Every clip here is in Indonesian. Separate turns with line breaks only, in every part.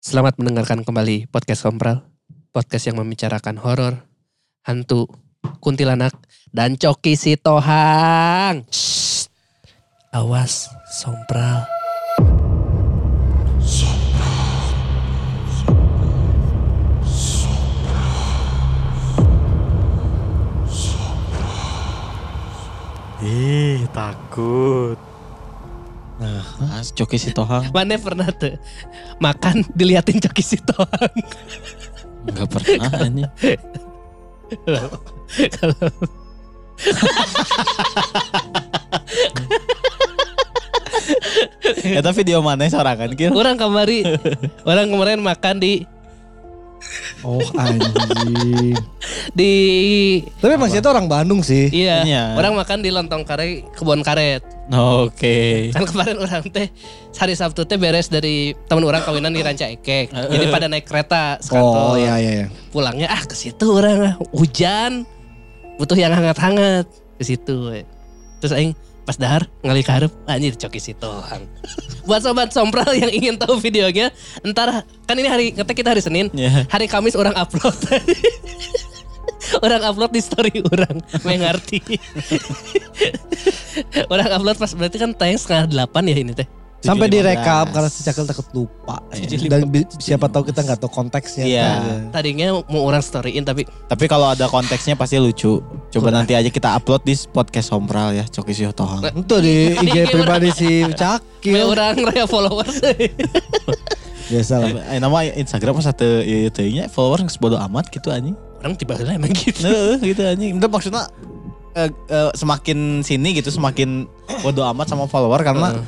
Selamat mendengarkan kembali podcast Kompral. Podcast yang membicarakan horor, hantu, kuntilanak, dan coki si tohang. Shh. Awas, Sompral.
Ih, takut.
Nah, Coki si Tohang
Mana pernah tuh makan diliatin coki si tohang?
nggak pernah ini.
Kalau
Eta video mana sorangan kira?
orang kamari, orang kemarin makan di
Oh anjing.
di
Tapi Mas itu orang Bandung sih.
iya,
Iya.
orang makan di lontong kare kebun karet.
Oke.
Kan kemarin orang teh hari Sabtu teh beres dari teman orang kawinan di Ranca Ekek. Jadi pada naik kereta sekantor.
Oh iya iya. iya.
Pulangnya ah ke situ orang ah. hujan. Butuh yang hangat-hangat ke situ. we. Terus aing pas dahar ngali ke hareup anjir coki situ. Buat sobat sompral yang ingin tahu videonya, entar kan ini hari ngetek kita hari Senin.
Ya.
Hari Kamis orang upload. orang upload di story orang, mengerti. orang upload pas berarti kan tayang setengah delapan ya ini teh.
Sampai
7.15.
direkam karena si Cakil takut lupa. Dan bi- siapa tahu kita nggak tahu konteksnya.
Iya.
Nah,
Tadinya mau orang storyin tapi
Tapi kalau ada konteksnya pasti lucu. Coba nanti aja kita upload di podcast Sompral ya, Coki si Tohang.
Itu di IG pribadi si Cakil.
orang raya followers.
Biasa lah.
Eh, nama Instagram satu itu nya follower geus bodo amat gitu anjing.
orang tiba tiba emang gitu.
Nah, gitu anjing. Itu maksudnya eh, eh, semakin sini gitu semakin bodo amat sama follower karena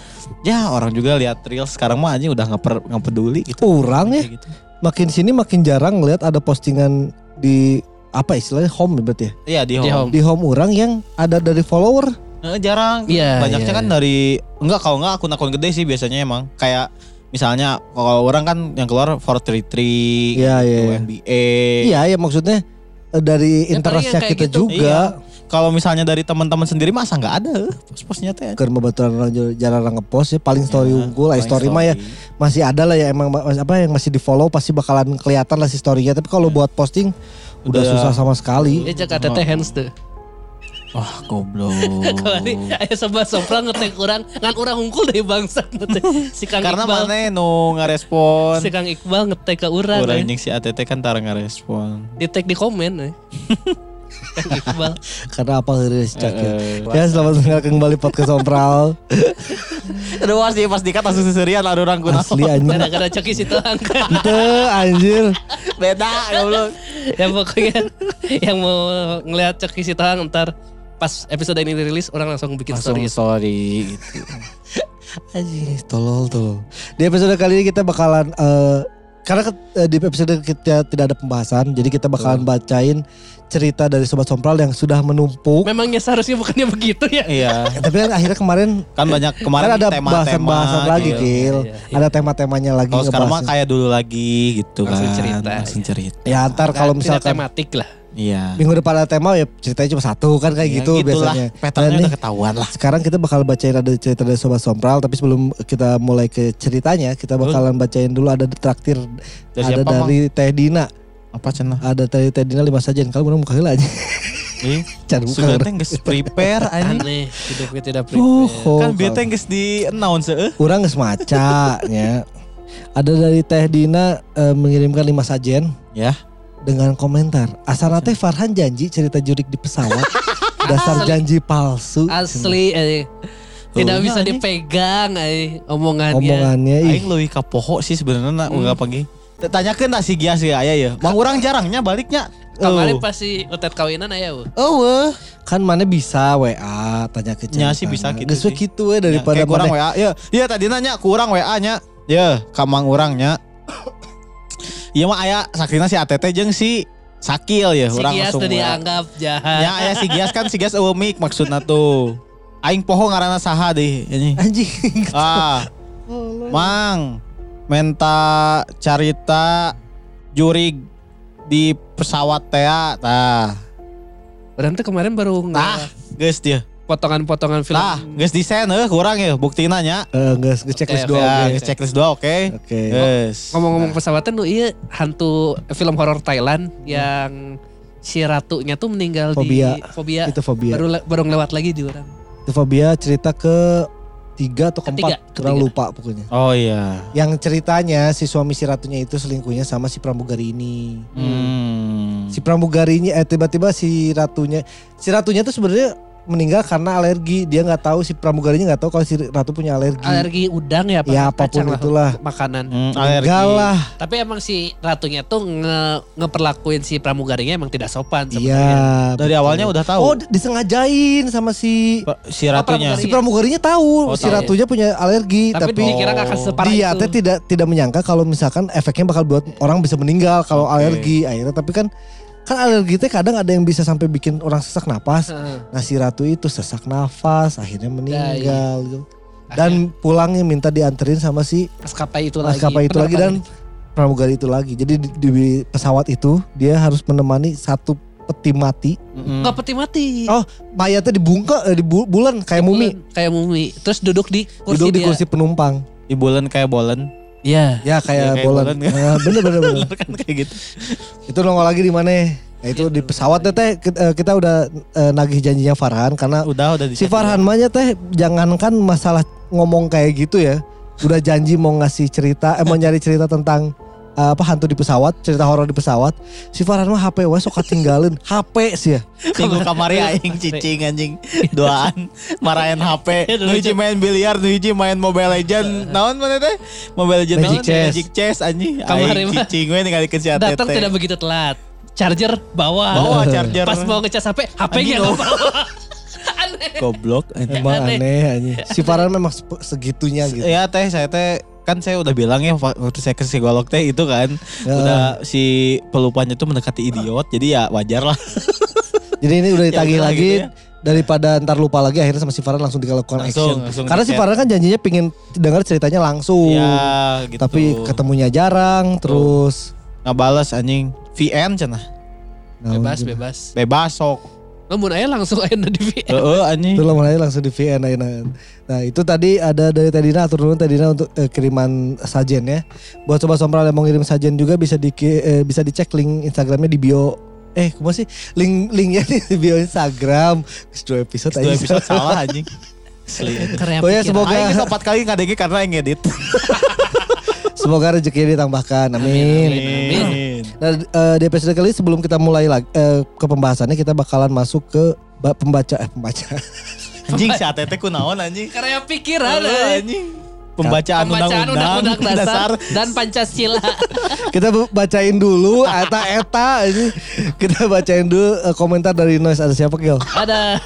ya orang juga lihat reels sekarang mah anjing udah nggak per- nggak peduli gitu.
Orang ya
gitu.
makin sini makin jarang ngeliat ada postingan di apa istilahnya home ya berarti ya.
Iya di
Di
home.
home.
Di home orang yang ada dari follower.
Eh, jarang.
Iya,
Banyaknya
iya,
kan
iya.
dari enggak kalau enggak akun-akun gede sih biasanya emang kayak misalnya kalau orang kan yang keluar 433
Iya, iya, iya.
NBA.
Iya ya maksudnya eh, dari
Ya,
interestnya kita
gitu.
juga.
Kalau misalnya dari teman-teman sendiri masa nggak ada pos-posnya teh.
Karena baturan orang jar- jarang ngepost ya paling story
Ya,
unggul, lah
paling
story mah ya masih ada lah ya emang ma- apa yang masih di follow pasti bakalan kelihatan lah si storynya. Tapi kalau buat posting udah,
Udah.
susah sama sekali.
Dia cek teh hands tuh.
Wah goblok.
Kali aya sobat sompral ngetek orang, ngan orang unggul dari bangsa ngetek. Si Kang
Karena
Iqbal,
mana nu ngarespon.
si Kang Iqbal ngetek ke urang.
Orang
eh.
yang si ATT kan tara ngarespon.
Di tag di komen. eh. Iqbal.
Karena apa hari si Cakil.
Eh,
Ya selamat mendengarkan kembali podcast Sompral.
Aduh pasti pas dikat langsung seserian ada orang kunaon.
Asli anjing.
Gara-gara coki situ angkat.
Ente anjir.
Beda goblok.
yang pokoknya yang mau ngelihat coki situ ntar pas episode ini dirilis orang langsung bikin
Langsung
story.
story gitu.
Anjing tolol tolol. Di episode kali ini kita bakalan eh, karena ke- eh, di episode kita tidak ada pembahasan, jadi kita bakalan bacain cerita dari sobat Sompral yang sudah menumpuk.
Memangnya seharusnya bukannya begitu ya?
Iya.
Eh, Tapi kan akhirnya kemarin
Kan banyak kemarin
kan ada bahasan-bahasan lagi,
gitu.
Gil.
Iya, iya.
Ada tema-temanya lagi
Kalau sekarang mah kayak dulu lagi gitu
Langsung
kan.
cerita,
Langsung
iya.
cerita.
Ya ntar kalau
Tidak
misalkan
tematik lah.
Iya.
minggu depan ada tema ya ceritanya cuma satu kan kayak
Ya,
gitu
gitulah.
biasanya.
Patternnya
Nah,
udah ketahuan lah.
Sekarang kita bakal bacain ada cerita dari Sobat Sompral Tapi sebelum kita mulai ke ceritanya Kita bakalan bacain dulu ada traktir
Dari
Ada
siapa,
dari Teh Dina
Apa cenah?
Ada dari Teh Dina lima saja Kalau belum buka heula aja
Ih, sudah teh geus prepare anjing.
Aneh, hidupnya tidak
Oh,
prepare.
oh,
Kan bieu
kalau-
teh geus di announce eh.
Kurang geus maca nya. Ada dari Teh Dina eh, mengirimkan lima sajen
Ya.
Dengan komentar. Asal teh Farhan janji cerita jurik di pesawat. Dasar
Asli.
janji palsu.
Asli eh. Tidak
Oh,
bisa
anjing.
dipegang eh, omongannya.
Omongannya ih.
Aing leuwih ka poho sih sebenarnya na
Hmm.
enggak pagi. Tanyakeun lah si Gias ya aya ya. Mang urang jarangnya baliknya.
Kemarin
Oh.
pas si utet kawinan aya eueuh.
Oh, weh.
Kan mana bisa WA tanya ke
Nya sih bisa gitu
Geus we
Ya,
daripada
kayak kurang
mana.
WA. Ya, iya tadi nanya kurang WA nya. Ya, kamang urangnya. Iya mah aya sakrina si ATT jeung si Sakil ya,
Si
urang
Gias
langsung
tuh
WA.
dianggap jahat.
Ya aya si Gias kan si Gias eueuh mik maksudna tuh. Aing poho ngaranna saha deh ini.
Anjing.
Ah, Mang, menta carita jurig di pesawat teh tah.
Orang tuh kemarin baru nggak
geus dia.
Potongan-potongan film.
Nah, geus desain eueuh kurang ya buktina nya.
Eh, Nggak nge checklist dua.
oke.
Ya, geus checklist dua oke.
Oke.
Geus.
Ngomong-ngomong pesawatan lu iya hantu film horor Thailand yang si ratunya tuh meninggal
Fobia.
di fobia.
Itu fobia.
Baru baru lewat lagi di orang.
Itu fobia cerita ke tiga atau keempat. Kurang lupa pokoknya.
Oh iya.
Yang ceritanya si suami si ratunya itu selingkuhnya sama si pramugari ini.
Hmm.
Si pramugarinya eh tiba-tiba si ratunya si ratunya tuh sebenarnya meninggal karena alergi. Dia nggak tahu si pramugarinya nggak tahu kalau si ratu punya alergi.
Alergi udang ya apa
Ya,
apa
pun
lah,
itulah.
makanan.
Hmm, alergi.
Lah.
Tapi emang si ratunya tuh nge ngeperlakuin si pramugarinya emang tidak sopan
Iya.
sebenarnya.
Dari
betul.
awalnya udah tahu.
Oh disengajain sama si
si ratunya.
si pramugarinya tahu
Oh,
si
tahu.
ratunya punya alergi
Tapi,
tapi,
dikira gak akan separah
dia
itu.
tidak tidak menyangka kalau misalkan efeknya bakal buat orang bisa meninggal kalau
Oke.
alergi akhirnya tapi kan kan alergi teh kadang ada yang bisa sampai bikin orang sesak napas.
Heeh.
Nah si ratu itu sesak nafas akhirnya meninggal gitu.
Akhirnya
Dan pulangnya minta dianterin sama si
maskapai itu lagi.
maskapai itu lagi dan pramugari itu lagi. Jadi di, di pesawat itu dia harus menemani satu peti mati.
Mm-mm.
Nggak peti mati.
Oh, mayatnya dibungka eh, di bu- bulan kayak mumi.
Bulan, Kayak mumi. Terus duduk di kursi
Duduk di
dia.
kursi penumpang.
Di bulan kayak bolen.
Iya.
Ya kayak,
kayak
bolan.
bolan, ya.
Eh, bener bener bener.
kan kayak gitu.
itu nongol lagi di mana? Nah, itu di pesawat teh kita, eh, kita udah eh, nagih janjinya Farhan karena
Udah udah
si Farhan mah teh jangankan masalah ngomong kayak gitu ya. Udah janji mau ngasih cerita, eh, mau nyari cerita tentang apa hantu di pesawat, cerita horor di pesawat. Si Farhan mah HP wes sok ketinggalin. HP sih ya.
Minggu kamari aing cicing anjing duaan marahin HP
Iya,
nu hiji main biliar nu hiji main Mobile Legend naon mana teh Mobile Legend
Magic
naon?
Chess.
Magic Chess anjing
Kamari
aing
mah
cicing we ningali ke si ATT
Datang tidak begitu telat. Charger bawa.
bawa charger
Pas mau ngecas HP, HP-nya
Anjing,
nggak
oh.
bawa. Aneh.
goblok.
Emang
Aneh.
aneh anjing. Si Farhan memang segitunya gitu.
ya teh saya teh kan saya udah bilang ya waktu saya ke psikolog teh itu kan
Ya.
udah si pelupanya tuh mendekati idiot jadi ya wajar lah
Jadi ini udah
Ya
ditagih
udah
lagi
gitu ya.
daripada ntar lupa lagi akhirnya sama si Farhan langsung dilakukan
Langsung,
action.
langsung
Karena si. Farhan kan janjinya pingin dengar ceritanya langsung.
ya gitu
Tapi ketemunya jarang terus
nggak balas anjing VN cenah
Nah,
Bebas,
gitu.
bebas.
bebas sok
Namun aja langsung aja di VN.
heeh anjing
Itu lo mulai langsung di VN ayeuna. Nah itu tadi ada dari Tedina atur dulu Tedina untuk eh, kiriman sajen ya. Buat sobat sompral yang mau ngirim sajen juga bisa di eh, bisa dicek link Instagramnya di bio. Eh, ke mana sih? Link linknya di bio Instagram. Dua episode
dua
aja.
episode salah anjing.
Karena
Oh ya, semoga-
Aing geus empat kali ngadenge karena yang ngedit.
Semoga rezekinya ditambahkan. Amin.
Amin.
Nah, eh, di episode kali ini sebelum kita mulai lagi eh, ke pembahasannya kita bakalan masuk ke ba- pembaca eh pembaca.
Anjing si ATT ku naon anjing.
Karena pikiran.
Anjing. Pembacaan
Pembacaan
undang-undang
dasar,
dasar.
dan Pancasila.
kita bacain dulu eta eta ini kita bacain dulu eh, komentar dari Noise ada siapa Gil?
Ada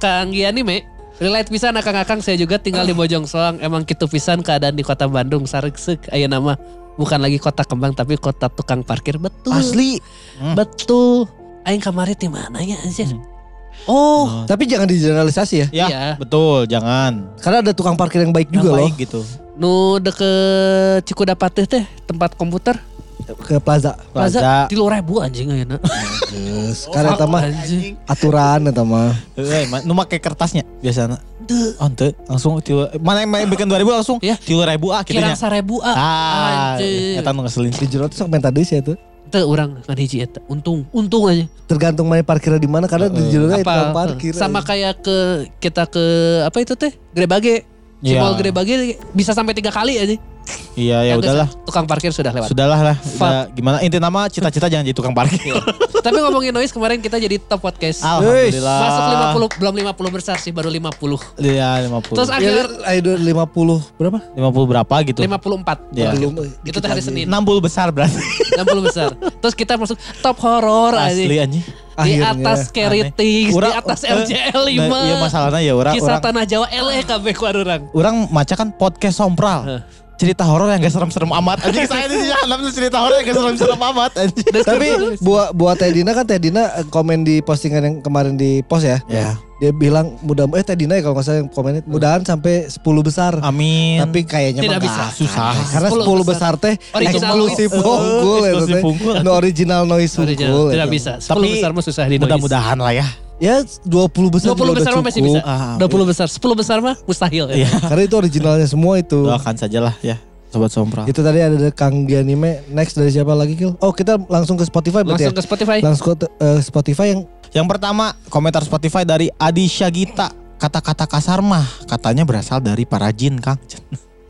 Kang Giani me. Relate pisan akang-akang saya juga tinggal di Bojong Soang. Emang kitu pisan keadaan di kota Bandung sareuk aya nama bukan lagi kota kembang tapi kota tukang parkir betul.
Asli.
Betul. Aing kamari di mana ya anjir?
Hmm.
Oh,
Tapi jangan digeneralisasi ya.
Ya,
Iya.
betul, jangan.
Karena ada tukang parkir yang baik juga
Yang
loh
baik gitu.
nu deket Cikudapatih teh tempat komputer.
Ke plaza.
Plaza,
Plaza.
tilu ribu anjing ayeuna.
Yes. Karena eta mah aturan eta mah.
Heeh, nu make kertasnya biasana. Oh, ente langsung tilu mana yang main bikin 2000 langsung
Ya.
tilu ribu ah
Kirang
kitanya.
sarebu ah.
Ah,
Anjing.
eta nu ngeselin.
Di jero tuh sok main tadi sih itu.
Teu urang ngan hiji eta. Untung, untung aja.
Tergantung main parkirnya di mana karena di jero itu
Apa
parkir.
sama kayak ke kita ke apa itu teh? Grebage. Si
Iya.
mall Grebage bisa sampai tiga kali aja.
Iya, ya
Yang
udahlah.
Tukang parkir sudah lewat.
Sudahlah lah. Udah, gimana inti nama cita-cita jangan jadi tukang parkir.
Tapi ngomongin noise kemarin kita jadi top podcast.
Alhamdulillah.
Masuk 50 belum 50 besar sih baru 50.
Iya, 50.
Terus
Ya,
akhir
ayo 50 berapa?
50 berapa gitu.
54.
Iya.
Belum.
Itu hari Senin.
60 besar berarti.
60 besar. Terus kita masuk top horor
Asli
aja.
anjing.
Di
Akhirnya.
atas. Things, di atas
eh,
MCL 5.
Nah, iya masalahnya ya orang
Kisah
orang
Tanah Jawa LE KB ku orang.
orang maca kan podcast sompral. Cerita horor yang gak serem-serem amat. Anjing saya di dalam cerita horor yang gak serem-serem amat anjing.
Tapi buat buat Tedina kan Tedina eh, komen di postingan yang kemarin di post ya.
Ya.
Dia bilang mudah eh Tedina ya kalau nggak salah yang komennya mudahan sampai 10 besar.
Amin.
Tapi kayaknya
Tidak bisa.
Susah.
akan. Karena
10
10 besar teh eksklusif
noise.
unggul ya teh. No original noise
Original,
unggul.
tidak
ya.
bisa. 10
Tapi
besar mah susah di noise.
Mudah-mudahan lah ya.
Ya 20 besar
20
juga udah
besar mah masih
cukup.
bisa.
Ah,
20 besar, 10 besar mah mustahil ya.
Iya.
Karena itu originalnya semua itu.
Doakan sajalah ya sobat sompral.
Itu tadi ada dari Kang Gianime. Next dari siapa lagi Kil? Oh kita langsung ke Spotify berarti
Langsung
ya?
ke Spotify.
Langsung ke eh, Spotify yang
Yang pertama komentar Spotify dari Adi Syagita. Kata-kata kasar mah katanya berasal dari para jin, Kang.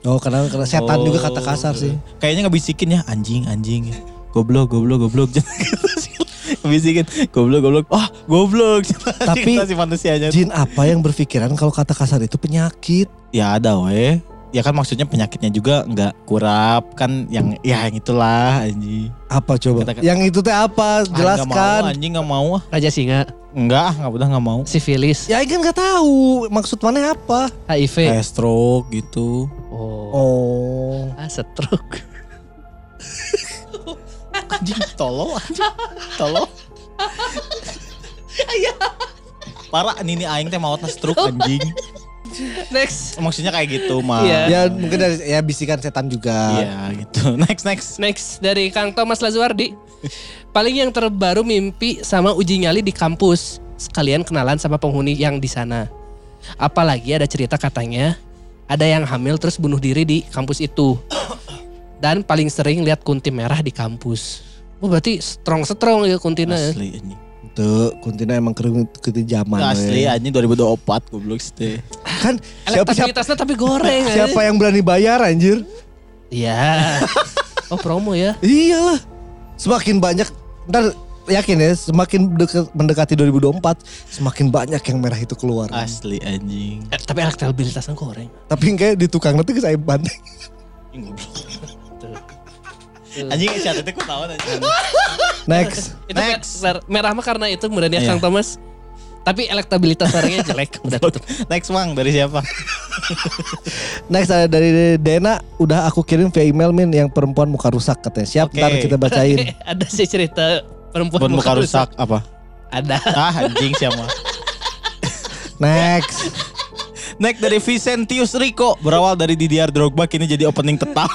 Oh karena, karena setan juga kata
Oh.
kasar sih.
Kayaknya ngebisikin ya anjing anjing. Goblok goblok goblok. ngebisikin goblok goblok. Oh, goblok.
Tapi-
si manusianya.
Jin apa yang berpikiran kalau kata kasar itu penyakit?
Ya ada weh. Ya kan maksudnya penyakitnya juga nggak kurap kan yang ya yang itulah anjing.
Apa coba?
Kata-
Yang itu teh apa?
Ah,
Jelaskan.
anjing nggak mau. ah.
Raja Singa,
Enggak, ah, nggak udah nggak mau.
sifilis,
Ya kan nggak tahu maksud mana apa.
HIV.
Kayak stroke gitu.
Oh.
Oh.
Ah, stroke.
Anjing tolong anjing. Tolong. Parah ini nih aing teh mau stroke anjing.
Next.
Maksudnya kayak gitu mah.
Iya.
Ya mungkin dari ya bisikan setan juga.
Iya gitu. Next next.
Next dari Kang Thomas Lazuardi. Paling yang terbaru mimpi sama uji nyali di kampus. Sekalian kenalan sama penghuni yang di sana. Apalagi ada cerita katanya ada yang hamil terus bunuh diri di kampus itu. Dan paling sering lihat kunti merah di kampus. Oh berarti strong-strong ya kuntina. ya.
Asli anjing.
Tuh, kuntina emang kering ke zaman.
Asli
we.
anjing 2024 goblok sih.
Kan siapa, siapa,
Elektabilitasnya tapi goreng. ya.
siapa yang berani bayar anjir?
Iya. Oh promo ya.
Iyalah. Semakin banyak ntar yakin ya semakin deket, mendekati 2024 semakin banyak yang merah itu keluar.
Asli anjing.
Eh, tapi elektabilitasnya goreng.
Tapi kayak di tukang nanti saya banteng.
Goblok.
Tuh.
Anjing si Atete ku tahu anjing.
Next.
Itu
Next.
mer- merah mah karena itu kemudian ya
Iya.
Kang Thomas. Tapi elektabilitas orangnya jelek. Udah tutup.
Next Mang dari siapa?
Next ada dari Dena udah aku kirim via email min yang perempuan muka rusak katanya. Siap
Oke.
ntar kita bacain.
Ada sih cerita perempuan
Buat muka rusak apa?
Ada.
Ah anjing siapa?
Next.
Next dari Vicentius Rico berawal dari Didier Drogba kini jadi opening tetap.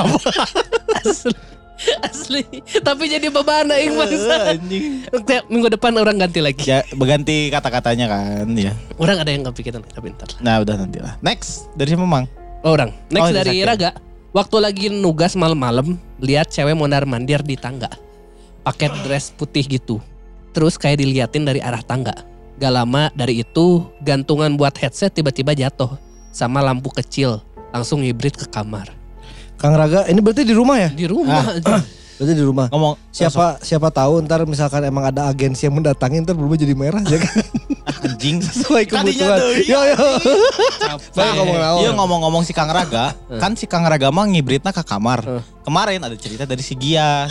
Asli. Tapi jadi beban aing
anjing.
Tiap Minggu depan orang ganti lagi.
Ya berganti kata-katanya kan ya.
Orang ada yang kepikiran tapi ntar.
Nah udah nanti lah. Next dari siapa Mang?
Oh, orang. Next
Oh,
dari. Raga. Waktu lagi nugas malam-malam, lihat cewek mondar mandir di tangga. Pakai dress putih gitu. Terus kayak diliatin dari arah tangga. Gak lama dari itu, gantungan buat headset tiba-tiba jatuh. Sama lampu kecil. Langsung hibrid ke kamar.
Kang Raga, ini berarti di rumah ya?
Di rumah aja.
Berarti di rumah.
Ngomong
Siapa siapa tahu ntar misalkan emang ada agensi yang mendatangi ntar berubah jadi merah ya kan?
anjing.
Sesuai kebutuhan.
tuh,
Yo yo.
Capek.
Baik ngomong.
Iya ngomong-ngomong si Kang Raga, kan si Kang Raga mah ngibritna ke kamar.
Eh.
Kemarin ada cerita dari si Gias.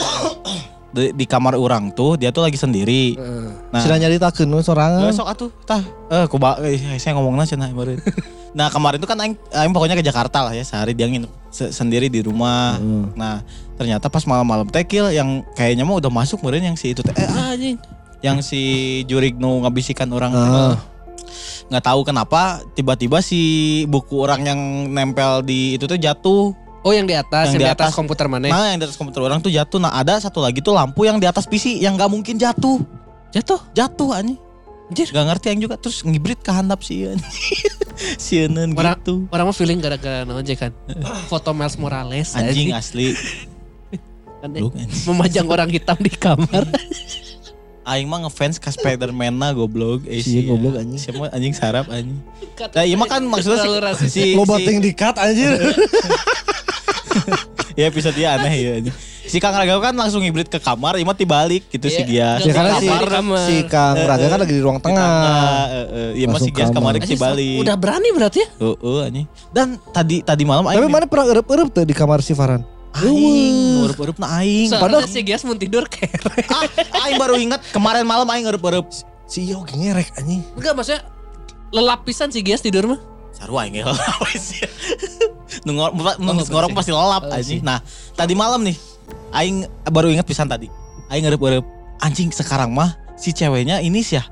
di, di kamar orang tuh dia tuh lagi sendiri.
Eh,
Nah,
Sila nyaritakeun we
Eh,
sorangan.
sok atuh tah eh kuba eh, saya ngomongna cenah kemarin. nah kemarin itu kan aing, aing pokoknya ke Jakarta lah ya sehari dia nginep se- sendiri di rumah.
Hmm.
Nah ternyata pas malam-malam tekil yang kayaknya mah udah masuk kemarin yang si itu teh eh, anjing yang si Jurik nu ngabisikan orang teh.
Ah.
nggak tahu kenapa tiba-tiba si buku orang yang nempel di itu tuh jatuh.
Oh yang di atas,
Yang
yang,
di
di atas,
atas.
komputer mana?
Nah yang di atas komputer orang tuh jatuh. Nah ada satu lagi tuh lampu yang di atas PC yang nggak mungkin jatuh.
Jatuh.
Jatuh anjing.
Anjir.
Gak ngerti yang juga terus ngibrit ke handap sih anjing. Sieun
Orang,
gitu.
orang mah feeling gara-gara naon aja kan. Foto Miles Morales
Anjing asli.
Kan, memajang orang hitam di kamar.
Aing mah ngefans ke Spider-Man na goblok. Eh,
Sia, goblok, anjing.
Siapa anjing sarap anjing. Nah, iya mah kan maksudnya si, si,
Lo
si,
bating dikat anjir.
ya episode dia aneh ya anjing. Si Kang Raga kan langsung hibrit ke kamar, ima dibalik gitu si
Iya,
Gias.
ya karena si,
kamar.
si Kang Raga kan lagi di ruang tengah.
eh, eh, Iya
Langsung
Gias
kamar.
kemarin si balik.
Udah berani berarti ya?
Heeh anjing. Dan tadi tadi malam
Tapi mana pernah erup-erup tuh di kamar si Farhan?
aing urup-urup na aing.
Soalnya si Gias mau tidur kerek.
Ah, aing baru ingat kemarin malam aing urup-urup.
Si Iyo ngerek anjing.
Enggak maksudnya lelapisan si Gias tidur mah.
Sarua aing ya. Apa sih? Nu ngor- nu
Oh,
ngorong pasti lelap
Oh,
anjing.
sih.
Nah, tadi malam nih aing baru ingat pisan tadi. Aing urup-urup anjing sekarang mah si ceweknya ini sih ya.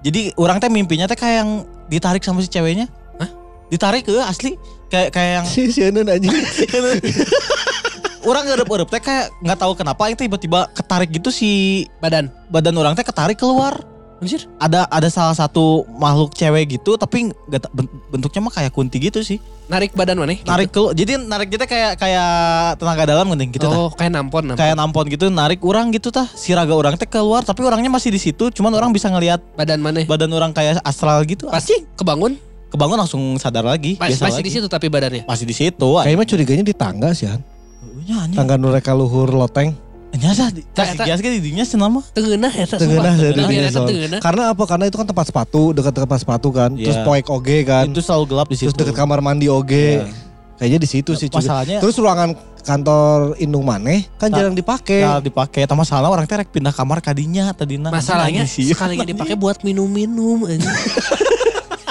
Jadi orang teh mimpinya teh kayak yang ditarik sama si ceweknya.
Hah?
Ditarik ke asli kayak kayak yang
Si Sieun anjing.
orang ngerup-urup teh kayak nggak tahu kenapa aing teh tiba-tiba ketarik gitu si
Badan.
badan orang teh ketarik keluar.
Anjir.
Ada ada salah satu makhluk cewek gitu tapi ben- bentuknya mah kayak kunti gitu sih.
Narik badan mana? Gitu.
Narik ke jadi narik kita kayak kayak tenaga dalam geuning gitu tah.
oh, kayak nampon, nampon.
Kayak nampon gitu narik orang gitu tah. Si raga orang teh keluar tapi orangnya masih di situ cuman orang bisa ngelihat
badan mana?
badan orang kayak astral gitu.
Pas kebangun
Kebangun langsung sadar lagi.
mas-
biasa
masih
lagi.
di situ tapi badannya.
Masih di situ.
Kayaknya curiganya di tangga sih Han.
Anjing.
Tangga nu reka luhur loteng.
Nya sah di- tah si
Eta-
Gias ge cenah mah.
Ya tak
Tengenah
sumpah.
dari
Tengenah,
dinya
ya,
soal.
tengenah.
Karena apa? Karena itu kan tempat sepatu, dekat tempat sepatu kan. Terus
Iya.
poek oge kan.
Itu selalu gelap di situ.
Terus dekat kamar mandi oge.
Iya.
Kayaknya di situ sih.
Masalahnya
Terus ruangan kantor Indung Maneh kan
Nah,
jarang dipakai.
ya dipakai. Tapi masalah orang teh rek pindah kamar kadinya tadinya.
Masalahnya
sih.
sekalinya dipakai buat minum-minum aja.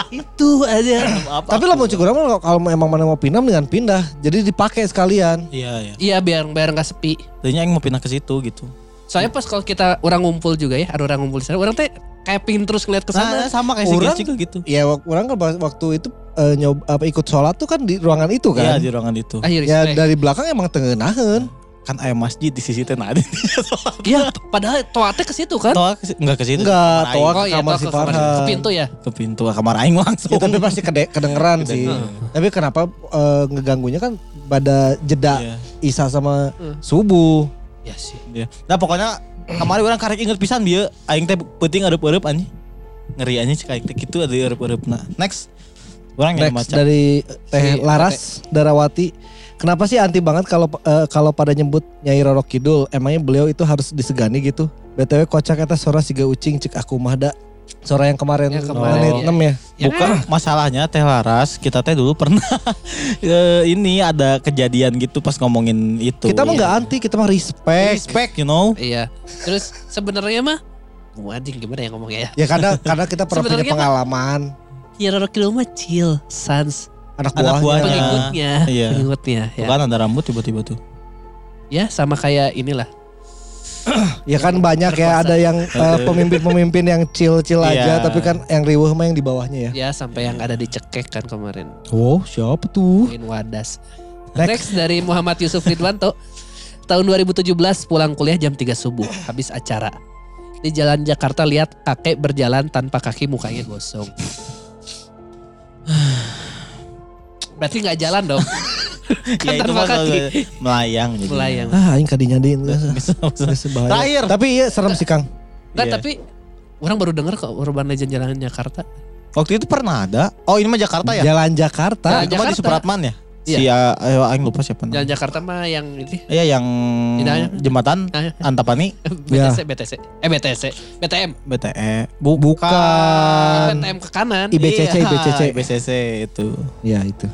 Itu aja.
Apa?
Tapi lah mau cukup kalau kalau emang mana mau pindah dengan pindah. Jadi dipakai sekalian.
Iya, iya.
Iya biar biar nggak sepi.
Tadinya yang mau pindah ke situ gitu.
Soalnya pas kalau kita orang ngumpul juga ya, ada orang ngumpul di sana, orang teh kayak pingin terus ngeliat ke sana.
Nah, sama kayak si
Orang-
juga gitu.
Ya wak- orang kan waktu itu eh, nyoba apa ikut sholat tuh kan di ruangan itu
Iya
kan.
di ruangan itu.
Akhir
ya dari belakang emang tengenahan.
Kan ayam masjid di sisi teh nah ada.
Iya, padahal toate ke situ kan?
Toa ke, enggak ke situ.
Enggak, toa ke
iya,
kamar si Farhan.
Ke pintu ya.
ke pintu kamar aing langsung.
Ya tapi pasti kede- kedengeran sih. Tapi kenapa eh, ngeganggunya kan pada jeda
Iya.
Isa sama
Hmm.
subuh.
Ya sih.
Iya. Nah pokoknya kemarin orang karek inget pisan bieu aing teh penting arep-arep anjing. Ngeri anjing cek aing teh kitu ada arep-arep nah. Next. Orang yang
Next
maca.
dari Teh
Si
Laras Darawati. Kenapa sih anti banget kalau eh, kalau pada nyebut Nyai Roro Kidul? Emangnya beliau itu harus disegani gitu? BTW kocak eta suara siga ucing cek aku mah da. Suara yang kemarin,
Yang kemarin,
menit
iya.
6 ya.
Ya,
Bukan masalahnya Teh Laras kita teh dulu pernah eh, ini ada kejadian gitu pas ngomongin itu.
Kita mah nggak anti, kita mah respect.
respect you know.
Iya. Terus sebenarnya mah anjing gimana ya ngomongnya ya?
Ya karena karena kita pernah punya
mah-
pengalaman
Ya Roro Kidul mah chill, sans,
anak
Anak
buahnya.
pengikutnya,
Iya.
pengikutnya ya.
Bukan ada rambut tiba-tiba tuh.
Ya sama kayak inilah.
Ya kan banyak ya ada yang eh, pemimpin-pemimpin yang chill-chill aja
Iya.
tapi kan yang riuh mah yang di bawahnya ya.
Ya sampai yang ada dicekek kan kemarin.
Wow, siapa tuh?
Main wadas.
Next.
Next dari Muhammad Yusuf Ridwanto. Tahun 2017 pulang kuliah jam 3 subuh habis acara. Di jalan Jakarta lihat kakek berjalan tanpa kaki mukanya gosong. Berarti nggak jalan dong. Kan
ya itu mah
kaki.
melayang jadi.
Melayang.
Ah, aing
bisa.
bahaya.
Terakhir.
Tapi iya serem sih Kang.
Nggak,
Iya.
tapi orang baru dengar kok urban legend jalan Jakarta.
Waktu itu pernah ada. Oh ini mah Jakarta ya?
Jalan Jakarta.
Jalan
itu mah di. Supratman ya?
Iya.
Si uh, ayo aing lupa siapa
Jalan
namanya.
Jakarta mah yang ini
Iya yang
Hidayah.
jembatan Antapani
BTC, BTC, eh BTC, BTM,
BTE. Bu-
Bukan.
BTM ke kanan.
IBCC,
Iya,
IBCC.
IBCC itu.
Ya itu.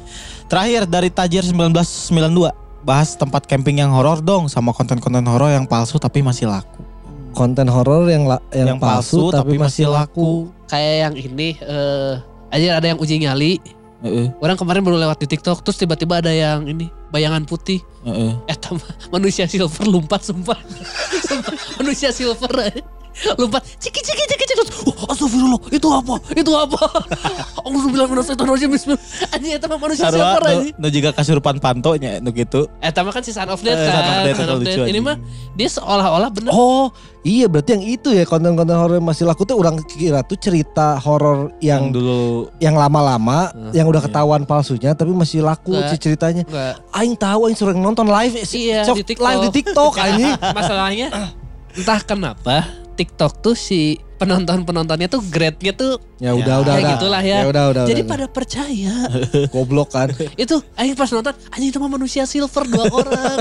Terakhir dari Tajir 1992 bahas tempat camping yang horor dong sama konten-konten horor yang palsu tapi masih laku.
Konten horor yang la- yang, palsu, tapi masih laku.
Kayak yang ini, eh aja ada yang uji nyali.
Heeh,
Orang kemarin baru lewat di TikTok, terus tiba-tiba ada yang ini bayangan putih.
heeh.
Eh sama manusia silver lompat sumpah. sumpah manusia silver eh. Lompat ciki ciki ciki ciki terus oh, astagfirullah itu apa itu apa Allah bilang mana setan rajim bismillah anjing eta mah manusia
Sarua
silver
nu,
anjing
nu juga kasurupan pantonya nu gitu.
eh tapi kan si Son of Death
Eh,
kan
Son of Death,
Son of Death. ini mah dia seolah-olah bener
Oh, iya berarti yang itu ya konten-konten horor yang masih laku tuh orang kira tuh cerita horor yang
Yang dulu
yang lama-lama
Hmm,
yang udah
iya.
ketahuan palsunya tapi masih laku sih ceritanya.
enggak
Aing tahu aing sering nonton live
Iya,
sok
di TikTok.
live di TikTok anjing.
masalahnya entah kenapa TikTok tuh si penonton-penontonnya tuh grade-nya tuh
Ya
Ya,
udah udah
kayak
udah.
gitulah ya.
Ya udah udah.
jadi
udah,
pada percaya
udah. goblok kan.
itu aing pas nonton anjing itu mah manusia silver dua orang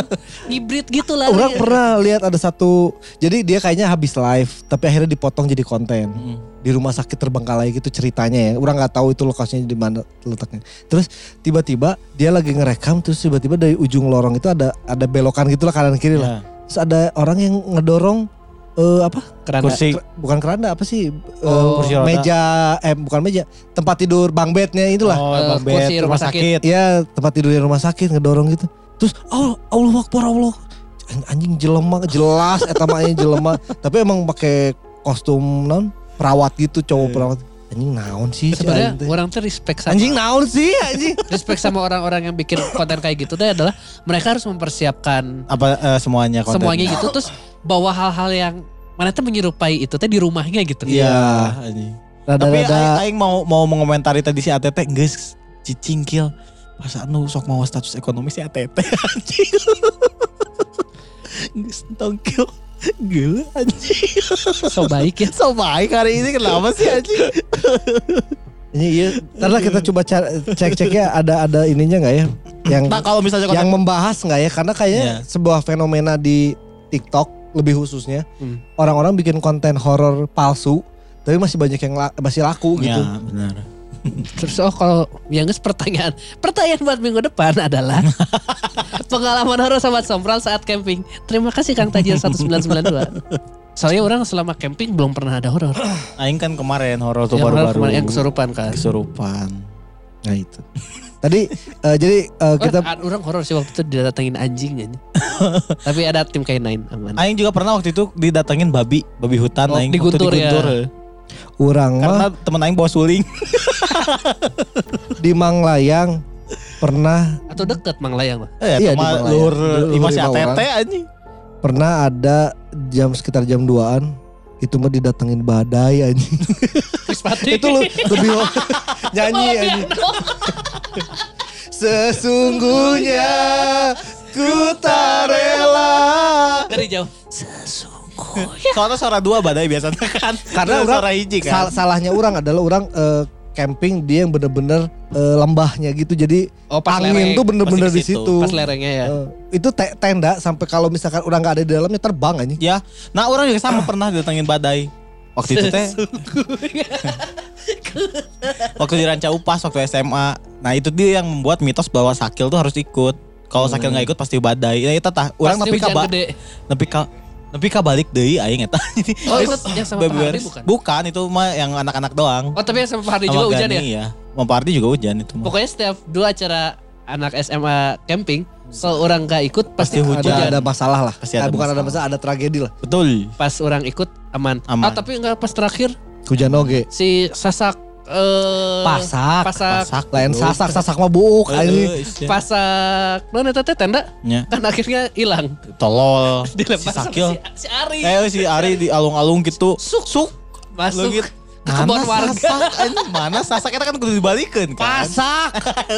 hibrid gitu lah
Orang pernah lihat ada satu jadi dia kayaknya habis live tapi akhirnya dipotong jadi konten.
Mm.
di rumah sakit terbengkalai gitu ceritanya ya. Orang nggak tahu itu lokasinya di mana letaknya. Terus tiba-tiba dia lagi ngerekam terus tiba-tiba dari ujung lorong itu ada ada belokan gitu lah kanan kiri lah.
Ya.
Terus ada orang yang ngedorong eh apa?
keranda
Kursi
bukan keranda apa sih? Eh,
Oh,
kursi roda.
meja eh bukan meja, tempat tidur bang bednya itulah.
Oh,
Eh,
Bang
kursi rumah
rumah
sakit.
sakit.
Iya, tempat tidur di rumah sakit ngedorong gitu. Terus oh, Allah Akbar Allah. An- Anjing jelema jelas eta mah anjing jelema, tapi emang pakai kostum non perawat gitu cowok
Iya.
perawat. Anjing naon sih si
sebenarnya orang tuh respect sama
Anjing naon sih anjing.
respect sama orang-orang yang bikin konten kayak gitu tuh adalah mereka harus mempersiapkan
Apa eh, semuanya konten?
semuanya gitu terus bawa hal-hal yang mana tuh menyerupai itu teh di rumahnya gitu.
Iya. anjing. Tapi
Rada-rada
aing, aing mau mau mengomentari tadi si ATT geus cicingkil. Pas anu sok mau status ekonomi si ATT anjing. Geus tongkil. Gila anjing.
So baik ya.
So baik hari ini kenapa sih anjing?
ini iya. Ntar lah kita coba ca- cek-ceknya ada ada ininya nggak ya? Yang
Nah kalau misalnya
yang membahas nggak ya? Karena kayaknya
Iya.
sebuah fenomena di TikTok lebih khususnya
Hmm.
orang-orang bikin konten horor palsu, tapi masih banyak yang la- masih laku gitu.
Ya benar.
Terus oh kalau yang pertanyaan pertanyaan buat minggu depan adalah pengalaman horor sobat sompral saat camping. Terima kasih Kang Tajir 1992. Soalnya orang selama camping belum pernah ada horor.
Aing kan kemarin horor tuh
Yang horor
baru-baru.
kemarin yang kesurupan kan.
Kesurupan.
Nah itu. Tadi eh, jadi eh, kita
Oh, orang horor sih waktu itu didatengin anjing aja. Tapi ada tim K9 aman.
Aing juga pernah waktu itu didatengin babi, babi hutan
Oh,
aing
di
waktu
Guntur ya.
Orang
Karena
mah
temen aing bawa suling.
di Manglayang pernah
Atau deket Mang Layang mah.
Eh,
Iya, di
sama
Banglayan.
luhur
Luhur
lima si
lima
ATT anjing.
pernah ada jam sekitar jam 2an itu mah didatengin badai anjing. Itu lu lebih nyanyi anjing. Sesungguhnya ku tak rela.
Dari jauh. Sesungguhnya.
Soalnya suara dua badai biasanya kan.
Karena orang
suara hiji kan.
sal- salahnya orang adalah orang eh, camping dia yang bener-bener eh, lembahnya gitu. Jadi
Oh pas
angin
lereng.
tuh bener-bener di
situ.
Pas lerengnya ya.
Eh, itu te- tenda sampai kalau misalkan orang nggak ada di dalamnya terbang anjing.
Ya, nah orang juga sama pernah didatengin badai. Waktu itu teh, waktu di Ranca Upas waktu SMA. Nah itu dia yang membuat mitos bahwa Sakil tuh harus ikut. Kalau Sakil nggak ikut pasti badai. Ya itu tah, orang
Pasti
nepi ka
hujan
ba-
gede.
nepi ka nepi ka balik deui aing eta.
Oh itu yang sama
beberes.
bukan?
Bukan, itu mah yang anak-anak doang.
Oh tapi yang sama Pak juga hujan ya?
Gani, ya. Sama Pak juga hujan itu mah.
Pokoknya setiap dua acara anak SMA camping, kalau orang nggak ikut pasti,
Pasti hujan.
Ada, ada masalah lah.
Pasti ada
Eh, bukan ada
masalah.
masalah, ada tragedi lah.
Betul.
Pas orang ikut aman.
Aman.
Ah tapi nggak pas terakhir
Hujan oge.
si Sasak eh
Pasak.
Pasak
Masak.
Lain sasak, sasak mah buuk
Eh,
anjing.
isya.
Pasak non eta teh tenda
Ya.
kan akhirnya hilang
Tolol.
dilepas
Si Sakil.
si, si Ari
Eh si Ari di alung-alung gitu.
suk suk masuk
gitu.
Ke kebun warga
sasak? Mana sasak kita kan kudu dibalikin kan.
Pasak.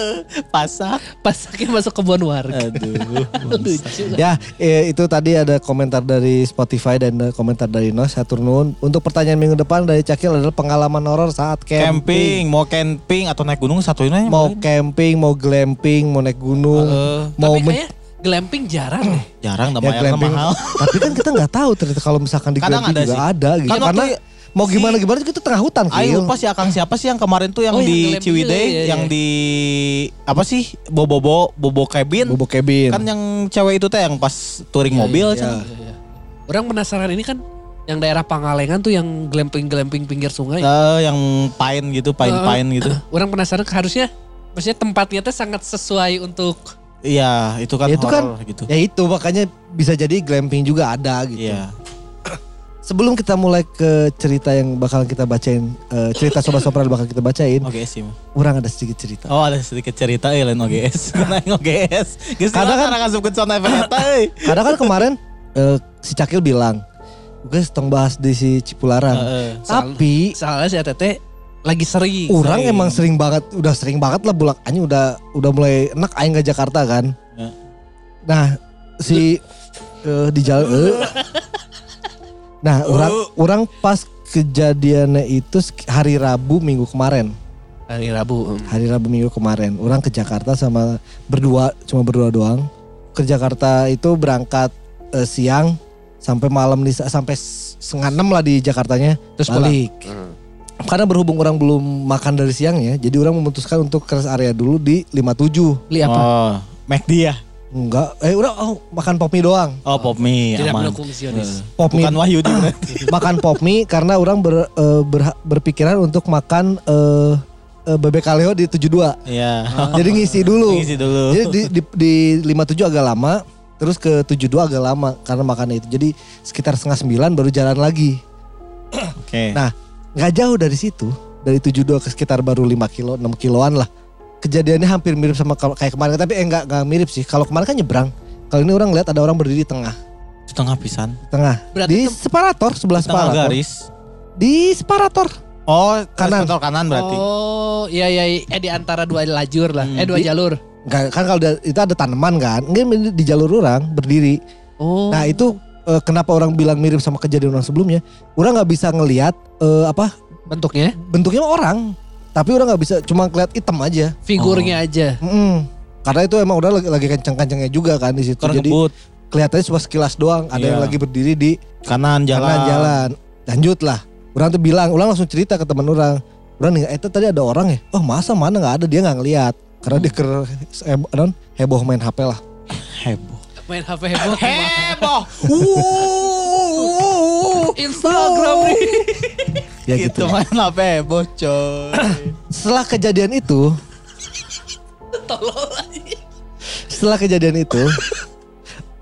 Pasak.
pasaknya masuk kebun warga
Aduh.
lucu
Ya, eh, itu tadi ada komentar dari Spotify dan ada komentar dari Nos. Hatur nuhun. Untuk pertanyaan minggu depan dari Cakil adalah pengalaman horor saat camping.
Camping, mau camping atau naik gunung satu ini
Mau
mungkin.
camping, mau glamping, mau naik gunung,
Heeh.
mau
tapi kayaknya glamping jarang deh
jarang
ya,
namanya
glamping.
mahal.
Tapi kan kita nggak tahu ternyata kalau misalkan di
Kadang
glamping
ada
juga
sih.
ada gitu.
Kan
Karena
waktu-
mau
si-
gimana gimana itu tengah hutan
Ayo
Kil.
lupa sih Akang siapa sih yang kemarin tuh yang
Oh, yang
di
glamping
Ciwidey
juga, iya,
yang
iya.
di apa sih Bobobo Bobo Cabin
Bobo cabin.
kan yang cewek itu teh yang pas touring
Iya,
mobil
iya.
Chan.
Iya. orang penasaran ini kan yang daerah Pangalengan tuh yang glamping glamping pinggir sungai
Eh, yang pine gitu pine-pine gitu
orang penasaran harusnya maksudnya tempatnya tuh sangat sesuai untuk
iya itu kan
Ya, itu kan-
horor gitu
Ya itu makanya bisa jadi glamping juga ada gitu.
iya
Sebelum kita mulai ke cerita yang bakal kita bacain, eh, cerita sobat sopran bakal kita bacain,
OGS sih
orang ada sedikit cerita.
Oh ada sedikit cerita ya lain OGS. Yang OGS.
Kadang
kadang
kan-
effect eta euy.
Karena kan kemarin eh, si Cakil bilang, guys tong bahas di si Cipularang.
Heeh.
Tapi
soalnya si Tete lagi sering
orang
sering.
emang sering banget, udah sering banget lah bulak anjing udah udah mulai enak aing ke Jakarta kan.
Ya.
Nah si eh, di jalan. eh. Nah orang orang pas kejadiannya itu hari Rabu minggu kemarin.
hari Rabu hmm.
hari Rabu Minggu kemarin. Orang ke Jakarta sama berdua cuma berdua doang. Ke Jakarta itu berangkat eh, siang sampai malam di sampai setengah enam lah di Jakartanya.
Terus
balik.
Hmm.
karena berhubung orang belum makan dari siang ya jadi orang memutuskan untuk ke rest area dulu di 57
Li apa?
Oh, McD ya?
Enggak eh udah oh, makan pop mie doang
Oh, pop mie
tidak
aman.
mendukung Zionis
pop mie
Bukan Wahyu
makan pop mie karena orang ber- eh, berha- berpikiran untuk makan eh, eh, bebek kaleo di 72
Iya.
jadi ngisi dulu
Ngisi dulu.
Jadi di, di, di 57 agak lama, terus ke 72 agak lama karena makannya itu. Jadi sekitar setengah sembilan baru jalan lagi.
Oke.
Nah, nggak jauh dari situ, dari 72 ke sekitar baru 5 kilo, 6 kiloan lah. Kejadiannya hampir mirip sama kalau kayak kemarin, tapi eh, enggak, enggak mirip sih. Kalau kemarin kan nyebrang. Kalau ini orang lihat ada orang berdiri di tengah.
Di tengah pisan.
Di tengah.
Berarti
di separator sebelah
Di tengah
separator.
garis.
Di separator.
Oh,
Kanan.
kanan. kanan berarti.
Oh, iya iya iya. eh di antara dua lajur lah.
Hmm.
Eh dua
Di-
jalur.
Enggak kan kalau itu ada tanaman kan. Enggak di jalur orang berdiri.
Oh.
Nah itu eh, kenapa orang bilang mirip sama kejadian orang sebelumnya? Orang nggak bisa ngelihat eh, apa
bentuknya
bentuknya orang, tapi orang nggak bisa cuma ngeliat hitam aja.
figurnya aja.
Mm-mm. Karena itu emang udah lagi, lagi kenceng-kencengnya juga kan di situ.
Karena
Jadi
ngebut.
kelihatannya cuma sekilas doang. Ada yang
Iya.
lagi berdiri di
Kanan jalan.
kanan jalan. Lanjut lah. Orang tuh bilang, orang langsung cerita ke teman orang. Orang nih, itu tadi ada orang ya? Oh masa mana nggak ada? Dia nggak ngeliat. Karena dia ker heboh, main HP lah.
Heboh.
Main HP heboh.
Heboh.
Instagram nih.
Ya
Gitu
gitu.
main HP heboh coy.
Setelah kejadian itu, setelah kejadian itu,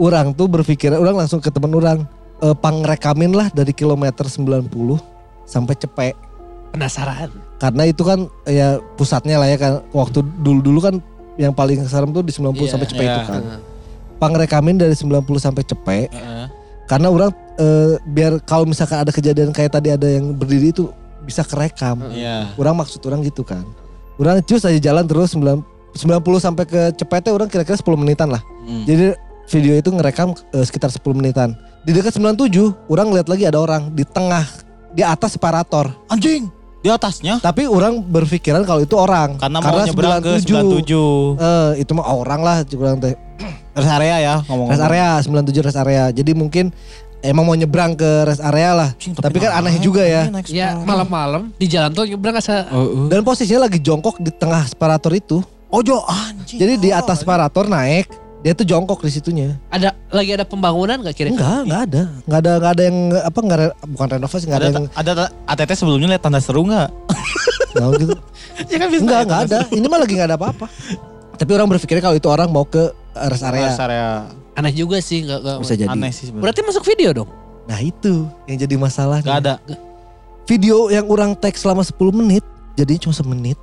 orang tuh berpikir, orang langsung ke teman orang, e, pangrekamin lah dari kilometer 90 sampai cepek.
Penasaran.
Karena itu kan ya pusatnya lah ya kan. Waktu dulu-dulu kan yang paling serem tuh di 90
Iya,
sampai cepek
iya.
itu kan. Pangrekamin dari 90 sampai cepek.
Heeh.
Karena orang e, biar kalau misalkan ada kejadian kayak tadi ada yang berdiri itu bisa kerekam.
Iya.
Orang maksud orang gitu kan. Orang cus aja jalan terus 9 90 sampai ke cepetnya orang kira-kira 10 menitan lah.
Hmm.
Jadi video itu ngerekam eh, sekitar 10 menitan. Di dekat 97 orang lihat lagi ada orang di tengah di atas separator.
Anjing. Di atasnya.
Tapi orang berpikiran kalau itu orang.
Karena mau nyebrang ke 97.
Eh, itu mah orang lah kurang teh.
Rest area ya ngomong.
Rest area 97 rest area. Jadi mungkin emang mau nyebrang ke rest area lah.
Anjing,
Tapi kan aneh juga ya.
naik
Ya malam-malam di jalan tol nyebrang asa
Heeh.
Dan posisinya lagi jongkok di tengah separator itu.
Ojo anjing.
Jadi di atas separator naik, dia tuh jongkok di situnya.
ada lagi ada pembangunan nggak kira-kira?
Enggak, enggak ada. Enggak ada enggak ada yang apa enggak re- bukan renovasi, enggak ada,
ada
yang
ada ATT sebelumnya lihat tanda seru nggak?
enggak gitu.
Ya kan bisa.
Enggak, enggak ada. Ini mah lagi enggak ada apa-apa. Tapi orang berpikir kalau itu orang mau ke rest area.
Rest area.
Aneh juga sih nggak nggak-
Bisa jadi.
Aneh sih sebenarnya.
Berarti masuk video dong?
Nah, itu yang jadi masalah.
Gak ada.
Video yang orang tag selama 10 menit jadinya cuma semenit.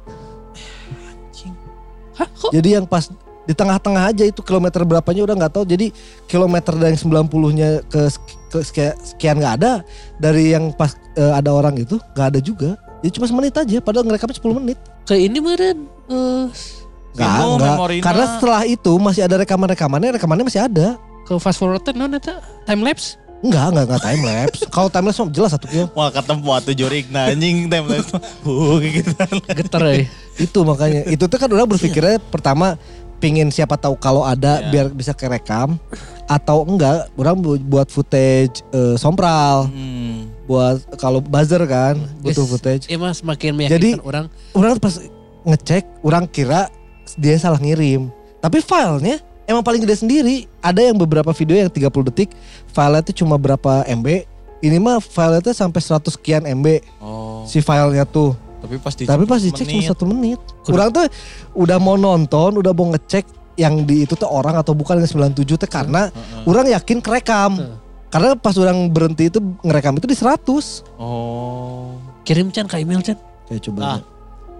Hah kok?
Jadi yang pas di tengah-tengah aja itu kilometer berapanya udah nggak tahu. Jadi kilometer dari 90-nya ke, ke sekian, nggak ada. Dari yang pas eh, ada orang itu nggak ada juga. Jadi cuma semenit aja padahal ngerekamnya 10 menit.
Kayak ini meren. eh,
Nggak,
Vino,
nggak.
memorina.
Karena setelah itu masih ada rekaman-rekamannya, rekamannya masih ada.
ke fast forward non eta time lapse.
Enggak, enggak, enggak time lapse. Kalau time lapse mah jelas satu kilo.
Wah ketemu atuh jurik nah anjing timeless. Uh kayak gitu.
Geter eh.
Itu makanya. Itu tuh kan orang berpikirnya pertama pingin siapa tahu kalau ada
Iya.
biar bisa kerekam atau enggak orang bu- buat footage eh, sompral
Hmm.
buat kalau buzzer kan butuh
Yes.
footage
Iya mas semakin meyakinkan orang.
orang pas ngecek orang kira dia salah ngirim tapi filenya emang paling gede sendiri ada yang beberapa video yang 30 detik filenya tuh cuma berapa MB ini mah filenya tuh sampai 100 sekian MB
Oh.
si filenya tuh
Tapi pas dicek.
tapi pas dicek cuma satu menit orang tuh udah mau nonton udah mau ngecek yang di itu tuh orang atau bukan yang 97 tuh karena
Heeh.
orang yakin kerekam
Heeh.
karena pas orang berhenti itu ngerekam itu di 100
Oh.
Kirim Chan ke email Chan.
kayak coba
Ah.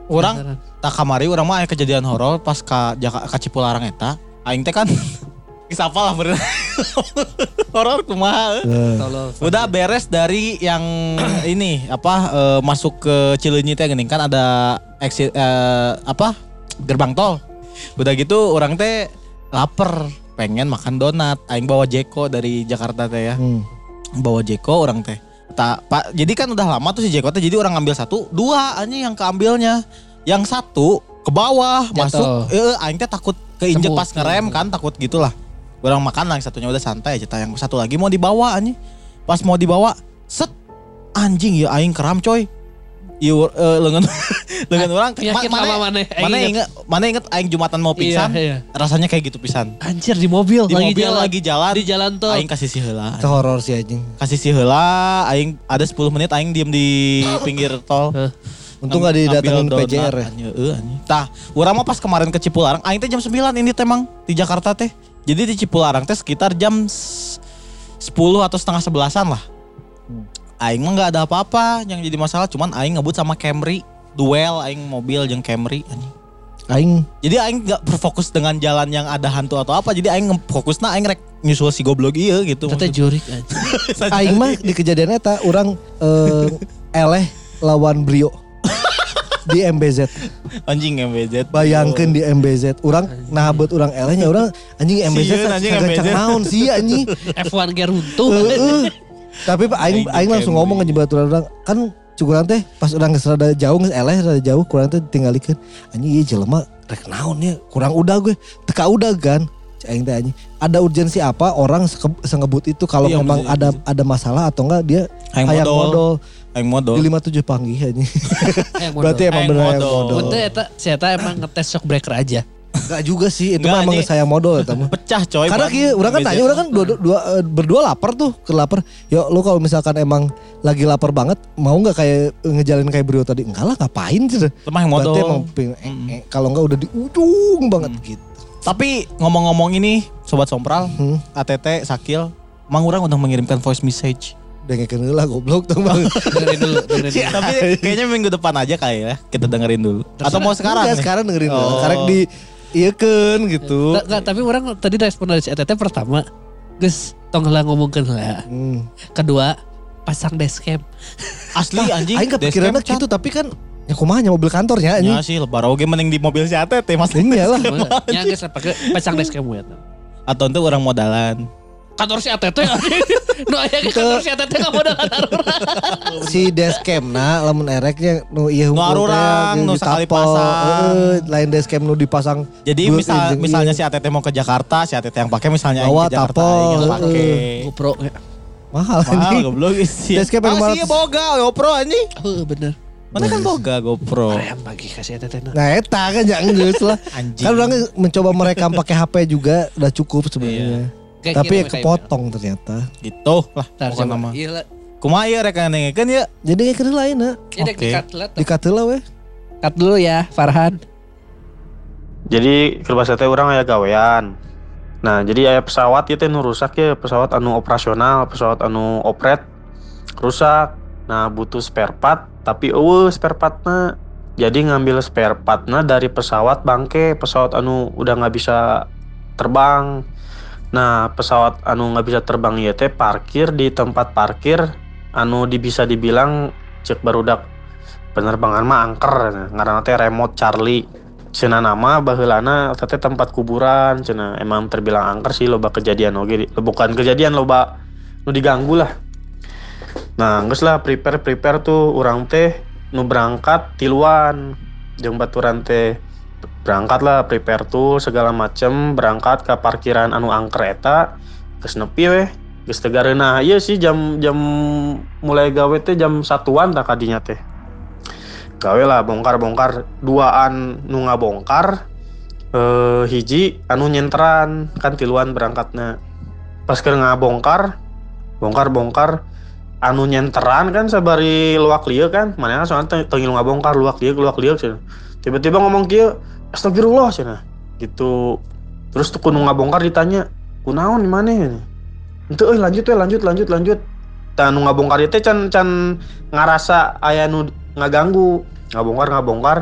Orang tak kamari orang mah aya kejadian horor pas ka Jaka, ka Cipularang eta. Aing teh kan Kisapa lah bener. horor kumaha.
Eh,
Tolol.
Udah beres dari yang ini apa eh, masuk ke Cileunyi teh geuning kan ada exit eh, apa gerbang tol. Udah gitu orang teh lapar pengen makan donat. Aing bawa Jeko dari Jakarta teh ya.
hmm.
Bawa Jeko orang teh. Tak Pak jadi kan udah lama tuh si teh jadi orang ngambil satu, dua aja yang keambilnya. Yang satu ke bawah
Jatuh.
masuk eh aing teh takut keinjek pas ngerem kan takut gitulah. Orang makan lah yang satunya udah santai aja. Yang satu lagi mau dibawa anjing. Pas mau dibawa, set anjing ya aing keram coy. Iya eh, lengan lengan orang
Yakin
ma-
sama mana?
mana inget mana inget aing jumatan mau pingsan
Iya, iya.
rasanya kayak gitu pisan
Anjir di mobil
di
lagi
mobil
jalan.
lagi jalan
di jalan tol.
aing kasih si heula
itu horor sih anjing
kasih si heula aing ada 10 menit aing diem di pinggir tol
untung gak didatengin PJR
donat,
ya
anjing. Tah, urang mah pas kemarin ke Cipularang, aing teh jam 9 ini teh Mang di Jakarta teh. Jadi di Cipularang teh sekitar jam s- 10 atau setengah sebelasan lah. Aing mah nggak ada apa-apa yang jadi masalah cuman aing ngebut sama Camry duel aing mobil jeung Camry anjing.
Aing
Jadi aing nggak berfokus dengan jalan yang ada hantu atau apa. Jadi aing fokusnya aing rek nyusul si goblok iya gitu.
Tete jurik aja.
aing mah di kejadian eta orang eh, eleh lawan Brio di MBZ.
anjing MBZ.
Bayangkan di MBZ, orang nah buat orang elehnya orang anjing MBZ
Sieun, anjing MBZ.
naon sih anjing.
F1 ge runtuh.
Tapi Pak aing aing langsung ngomong aja buat orang kan cukuran teh pas orang geus rada jauh geus eleh rada jauh kurang teh tinggalikeun anjing ieu jelema rek naon ya kurang udah gue teka udah kan aing teh anjing ada urgensi apa orang sengebut itu kalau
Iya,
memang ada ada masalah atau enggak dia
Aing modal.
modal
Aing modal.
di 57 panggih anjing.
Eh,
Berarti emang
Aing
bener yang
modal.
Untuk eta si eta emang ngetes shock breaker aja.
Enggak juga sih, itu mah emang saya modal ya mah.
Pecah coy.
Karena kia, orang kan tanya, orang kan dua, dua, eh, berdua lapar tuh, ke lapar. Yuk lu kalau misalkan emang lagi lapar banget, mau nggak kayak ngejalin kayak Brio tadi? Enggak lah, ngapain sih?
Lemah yang modal.
Berarti emang eh, eh, kalau enggak udah di ujung banget gitu.
Tapi ngomong-ngomong ini sobat sompral,
Hmm.
ATT Sakil, Mang Urang udah mengirimkan voice message.
Dengerin lah goblok tuh bang.
Dengerin dulu, dengerin dulu.
Tapi kayaknya minggu depan aja kali ya kita dengerin dulu. Atau mau sekarang?
Enggak,
nih?
sekarang dengerin dulu.
Oh.
Karek di iya kan gitu.
Nggak, tapi orang tadi respon dari si ETT pertama, Gus, tong lah ngomongkan lah.
Hmm.
Kedua, pasang dashcam.
Asli anjing.
Aing kepikiran
dashcam,
gitu tapi kan ya kumahnya mobil kantornya
Ya
anjing.
sih lebar oge mending di mobil si ATT mas.
Iya lah.
Ya guys, pakai pasang dashcam ya.
Atau untuk orang modalan.
Kantor si ATT No aya ke kantor si ATT enggak modal
si dashcam nah lamun ereknya nu iya
Nu arurang, nu sekali pasang.
Heeh, lain dashcam nu dipasang
Jadi misal,
injeng-
misalnya si ATT mau ke Jakarta, si ATT yang pakai misalnya
Bawa
ke Jakarta, yang
heeh.
pakai.
GoPro ya.
mahal
Mahal goblok sih.
Dashcam yang
Ah, sih
500.
boga GoPro anjing.
Oh bener.
Mana kan boga GoPro.
Ayam bagi kasih ATT na.
Nah eta kan jangan geus lah. Kan orang mencoba merekam pakai HP juga udah cukup sebenarnya.
Kayak
Tapi
kira
ya
kayak
kepotong ternyata.
Gitu lah.
Tar
pokoknya
coba.
mah.
Iya lah.
Kumaha ieu rek kan ya.
Jadi kayak lain.
Ya
Oke.
lah.
Dikat heula weh.
Cut dulu ya Farhan.
Jadi kerbasa teh orang aya gawean. Nah, jadi aya pesawat ieu teh nu rusak ya, pesawat anu operasional, pesawat anu operet rusak. Nah, butuh spare part, tapi eueuh spare partna. Jadi ngambil spare partna dari pesawat bangke, pesawat anu udah nggak bisa terbang. Nah, pesawat anu nggak bisa terbang ieu teh parkir di tempat parkir anu di bisa dibilang cek barudak. Penerbangan mah angker ngaranna teh remote Charlie. Cina nama baheulana tete tempat kuburan cina emang terbilang angker sih loba kejadian di- bukan kejadian loba nu diganggu lah. Nah geus lah prepare prepare tuh orang teh nu berangkat tiluan jeung baturan teh berangkat lah prepare tuh segala macem berangkat ke parkiran anu angker eta geus nepi weh geus gareuna ieu sih jam jam mulai gawe teh jam satuan tak kadinya teh. Gawe lah bongkar-bongkar duaan nu ngabongkar eh hiji anu nyenteran kan tiluan berangkatnya. Pas keur ngabongkar bongkar-bongkar anu nyenteran kan sabari luak lieu kan? Mana soalnya teu ngabongkar luak lieu luak lieu cenah tiba-tiba ngomong kieu astagfirullah cenah. Gitu. Terus tuh kudu ngabongkar ditanya kunaon di mana ini? Itu eh lanjut eh lanjut lanjut lanjut. Dan ngabongkar itu can can ngarasa aya nu ngaganggu. Ngabongkar ngabongkar.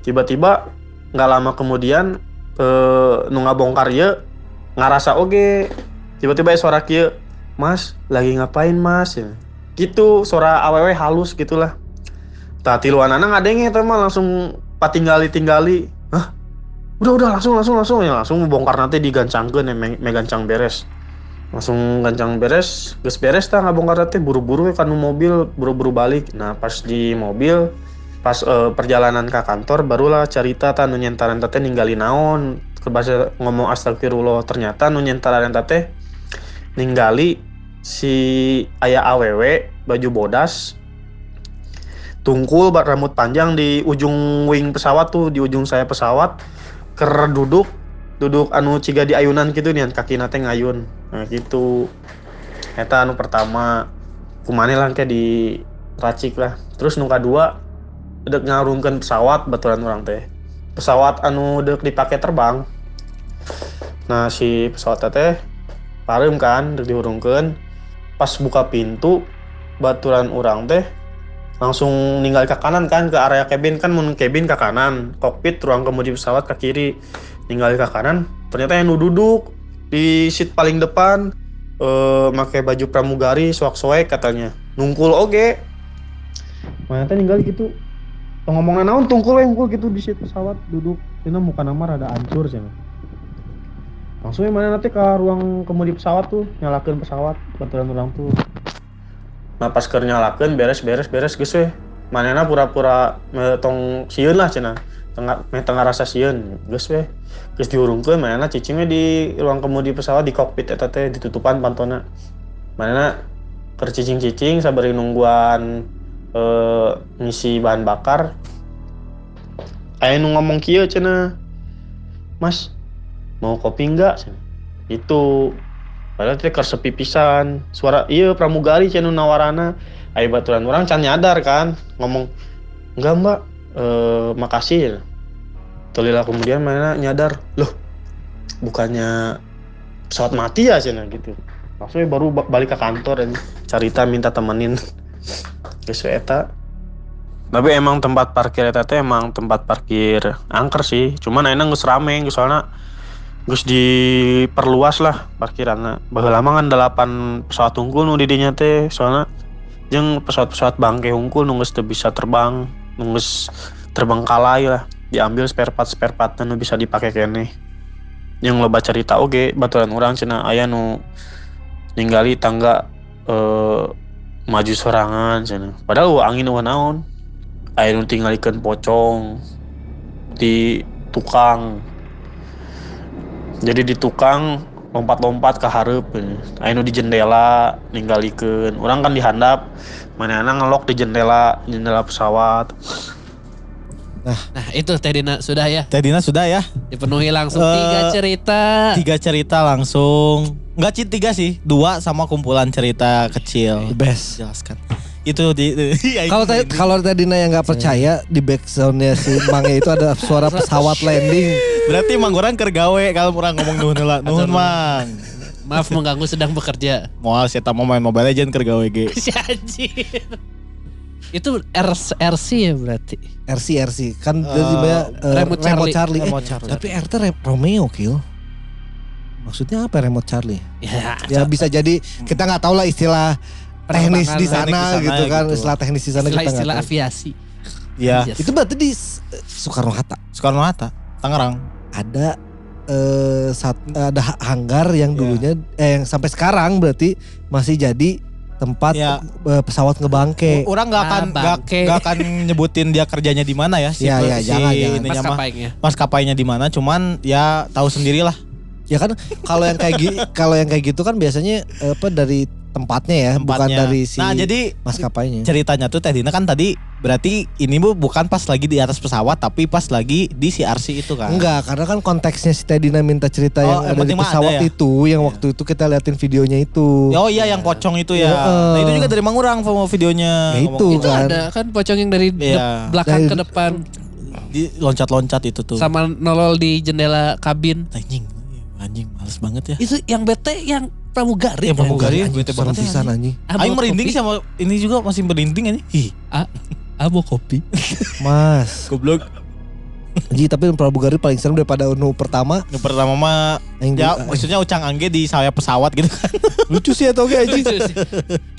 Tiba-tiba nggak lama kemudian eh nu ngabongkar ya ngarasa oge. Tiba-tiba suara kieu mas lagi ngapain mas? Ya. gitu suara awewe halus gitulah. Tah tiluanana ngadenge teh mah langsung patinggali tinggali hah? Udah udah langsung langsung langsung. Ya langsung bongkar nanti digancangkeun ya me, me gancang beres. Langsung gancang beres geus beres tah ngabongkar teh buru-buru we kanu mobil buru-buru balik. Nah pas di mobil pas eh, perjalanan ke kantor barulah cerita tah nu nyentaran teh ninggali naon. Kebasa ngomong astagfirullah ternyata nu nyentaran teh ninggali si ayah aww baju bodas tungkul rambut panjang di ujung wing pesawat tuh di ujung saya pesawat ker duduk duduk anu ciga di ayunan gitu nih kaki nate ngayun nah gitu. Eta anu pertama kumane lah kayak di racik lah. Terus nu kadua dek ngarungkan pesawat baturan orang teh. Pesawat anu dek dipakai terbang. Nah si pesawat teh pareum kan dek diurungkan pas buka pintu baturan orang teh langsung ninggal ke kanan kan ke area cabin. Kan mun cabin ke kanan. Kokpit ruang kemudi pesawat ke kiri. Ninggal ke kanan. Ternyata yang duduk di seat paling depan eh pakai baju pramugari soak-soek katanya. Nungkul oge mana teh ninggal gitu. Tong ngomongna naon tungkul we unggul gitu di seat pesawat duduk. Tina muka nama rada hancur sih langsung mana nanti ke ruang kemudi pesawat tuh nyalakan pesawat baturan orang tuh pas keur nyalakeun beres beres beres geus we manehna pura-pura me tong sieun lah cenah. Tengah meh tengah rasa sieun geus we geus diurungkeun manehna cicing we di ruang kemudi pesawat di kokpit eta teh ditutupan pantona. Manehna keur cicing-cicing sabari nungguan eh, ngisi bahan bakar. Aya nu ngomong kieu cenah mas mau kopi enggak? cenah. Itu padahal teh keur sepi pisan. Suara iya pramugari cenah nawarana. Aya baturan orang can nyadar kan. Ngomong enggak mbak. Eh makasih Tolilah kemudian mana nyadar loh bukannya pesawat mati ya cenah gitu. Langsung baru ba- balik ke kantor dan carita minta temenin. Geus we eta. Tapi emang tempat parkir teh emang tempat parkir angker sih. Cuman enak geus rame geus geus diperluas lah parkiranna baheula lama kan delapan pesawat unggul nu di dinya teh soalna jeung pesawat-pesawat bangke unggul nu geus teu bisa terbang nu geus terbengkalai lah. Diambil spare part spare part nu bisa dipake keneh. Yang loba cerita oge baturan orang cenah aya nu ninggali tangga eh, maju sorangan cenah. Padahal angin eueuh naon. Aya nu tinggalikeun pocong di tukang jadi di tukang lompat-lompat ke hareup aya nu di jendela ninggalikeun orang kan dihandap manehna ngelok di jendela jendela pesawat
Nah itu Teh Dina sudah ya
Tadina sudah ya.
dipenuhi langsung
Eh,
tiga cerita.
Tiga cerita langsung. Enggak tiga sih. Dua sama kumpulan cerita kecil.
The best.
Jelaskan. Itu di ya,
Kalau tadi
di-
kalau tadi yang nggak percaya di backsoundnya si Mange itu ada suara pesawat landing.
berarti mang orang keur gawe kalau orang ngomong nuhun heula. Nuhun mang.
Maaf mengganggu sedang bekerja.
Moal saya mau main Mobile Legend keur gawe ge.
Si anjir. Itu R- RC ya berarti.
RC RC kan
Eh,
dari banyak eh,
Remote Charlie.
Charlie. Eh,
Remote Charlie.
Tapi RT Romeo kill. Maksudnya apa remote Charlie?
Ya,
Ya bisa jadi kita nggak tahu lah istilah teknis di sana gitu kan,
gitu.
istilah teknis di sana kita nggak
istilah-istilah
tahu.
aviasi.
Iya.
Yes.
Itu berarti di Soekarno Hatta
Soekarno Hatta, Tangerang.
ada eh sat, ada ha- hanggar yang
Iya.
dulunya eh yang sampai sekarang berarti masih jadi tempat eh, pesawat ngebangke.
Orang nggak akan
Ah,
nggak nggak akan nyebutin dia kerjanya di mana ya si,
Iya, iya,
si
jangan, jangan.
ininya
Mas kapainya.
maskapainya di mana cuman ya tahu sendirilah
Ya kan kalau yang kayak kalau yang kayak gitu kan biasanya apa dari tempatnya ya, bukan
tempatnya.
dari si
nah jadi
maskapainya.
ceritanya tuh Teh Dina kan tadi berarti ini bu bukan pas lagi di atas pesawat tapi pas lagi di CRC itu kan
Enggak, karena kan konteksnya si Tedina minta cerita
Oh,
yang
yang
ada di pesawat
ada ya?
itu, yang waktu itu kita liatin videonya itu.
oh iya yang pocong itu ya
Heeh.
nah itu juga dari Mangurang mau videonya
Ya itu.
Itu
kan.
ada kan pocong yang dari de-
Iya.
belakang
Dari-
ke depan
di loncat-loncat itu tuh
sama nolol di jendela kabin.
anjing anjing males banget ya
Itu yang bete yang pramugari.
Yang pramugari. Bete ya,
pisan anjing.
Ah,
Aing merinding sama ini juga masih merinding aja Ih,
Abo kopi.
Mas.
goblok.
Anjing, tapi pramugari paling serem daripada Unu pertama.
Yang pertama mah ya maksudnya Ucang Angge di sayap pesawat gitu kan.
lucu sih atau enggak anjing?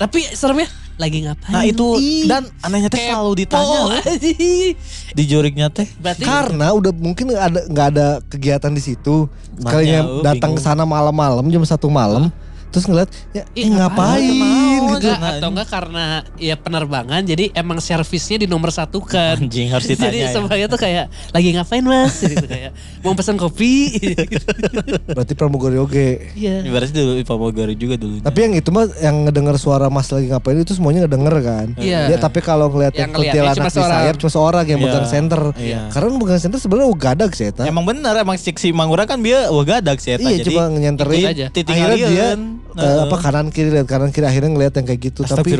Tapi seremnya lagi ngapain?
Nah itu
Ih,
dan anehnya teh selalu ditanya
oh,
di juriknya teh.
Berarti
Karena udah mungkin ada nggak ada kegiatan di situ.
Makanya,
Kalinya datang ke sana malam-malam jam satu malam, terus ngeliat ya
Ih,
eh, ngapain
Kenapa?
gitu.
Enggak, atau enggak karena ya penerbangan jadi emang servisnya di nomor satu kan.
Anjing harus ditanya
Jadi
ya.
semuanya tuh kayak lagi ngapain mas? gitu kayak mau pesan kopi.
Berarti pramugari oge.
Iya.
Ibaratnya dulu Pramugari juga dulu.
Tapi yang itu mah yang ngedenger suara Mas lagi ngapain itu semuanya ngedenger kan.
Iya.
Ya tapi kalau ngeliat yang kuntilanak
cuma
di
seorang.
sayap cuma seorang yang
Iya.
megang center.
Iya.
Karena megang center sebenarnya ugadag sih eta.
Emang bener emang si, Mangura kan dia wah gadag sih eta.
Iya cuma nyenterin.
titik
Akhirnya dia eh, apa kanan kiri lihat kanan kiri akhirnya ngeliat yang kayak gitu. Tapi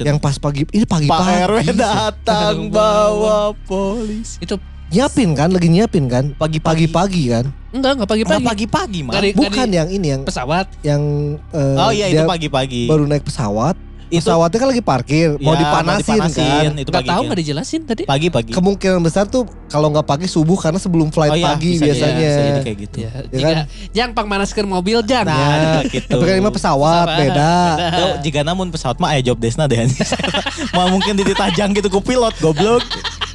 yang pas pagi ini
Pak
pagi-pagi
RW datang bawa polisi.
Itu
nyiapin kan lagi nyiapin kan
Pagi-pagi.
pagi-pagi kan
enggak enggak
Pagi
pagi-pagi.
pagi-pagi mah.
Bukan yang ini yang
pesawat.
yang eh,
Oh iya
dia
itu pagi-pagi.
baru naik pesawat pesawatnya kan lagi parkir, mau
Ya,
dipanasin, kan.
Itu
Gak tahu nggak dijelasin tadi.
Pagi-pagi.
Kemungkinan besar tuh kalau nggak pagi subuh karena sebelum flight
Oh iya,
pagi
bisa
biasanya.
bisa jadi kayak gitu.
Ya,
Ya
jika
kan?
yang pangmanaskeun mobil jang.
Nah,
Ya,
gitu.
Tapi kan ini mah pesawat,
Pesawat,
beda.
Tuh, jika namun pesawat mah aya job desna deh. Mau mungkin ditajang gitu ku pilot goblok.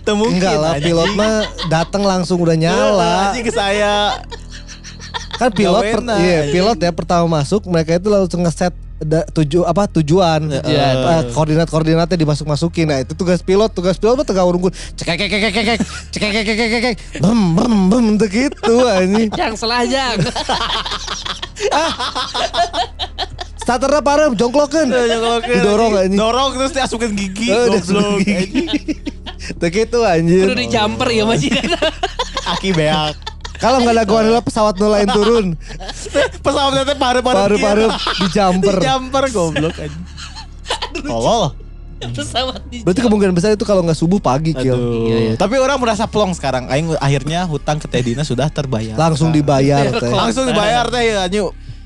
Mungkin.
Enggak lah, pilot mah datang langsung udah nyala.
Anjing ke saya
kan pilot per, iya, pilot ya pertama masuk mereka itu langsung ngeset da, tuju apa tujuan
yeah,
uh, koordinat koordinatnya dimasuk masukin nah itu tugas pilot tugas pilot tegak urungku cekek cekek cekek cekek cekek cekek cekek bem bem bem begitu
ani. yang selajang.
Starternya parah, jongklokin. dorong Didorong.
Dorong terus dia asukin
gigi. Oh,
goblok.
Tuh gitu anjir.
Udah di jumper ya masih.
Aki beak
kalau nggak ada gua adalah pesawat nolain turun
Pesawatnya teh pare-pare.
paru-paru di jumper
Di jumper goblok anjing. Tolol.
pesawat di
berarti kemungkinan besar itu kalau nggak subuh pagi kill
Aduh.
Iya, iya.
Tapi orang merasa plong sekarang. Aing akhirnya hutang ke Tedina sudah terbayar.
langsung dibayar teh
Langsung dibayar teh ya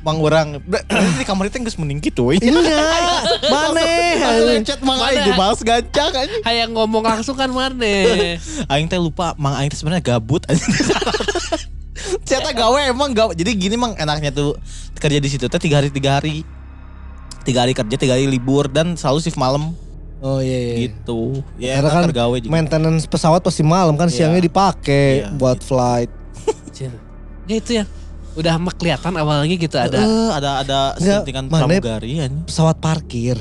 Mang orang Berarti di kamar itu geus mending gitu we.
Enggak, maneh.
Lecet mang
Mana?
aing dibahas gancang anjing.
Hayang ngomong langsung kan mana?
Aing teh lupa mang aing teh sebenarnya gabut anjing. Saya teh gawe emang gawe. Jadi gini mang enaknya tuh kerja di situ teh tiga hari tiga hari. Tiga hari kerja, tiga hari libur dan selalu shift malam
Oh iya iya.
gitu. Ya
Karena kan
tergawe juga.
maintenance pesawat pasti malam kan
Iya.
siangnya dipakai
Iya,
buat flight.
Ya itu ya. Udah kelihatan awalnya gitu ada.
Eh, ada ada sentingan
mana-
pramugari anjing.
Pesawat parkir.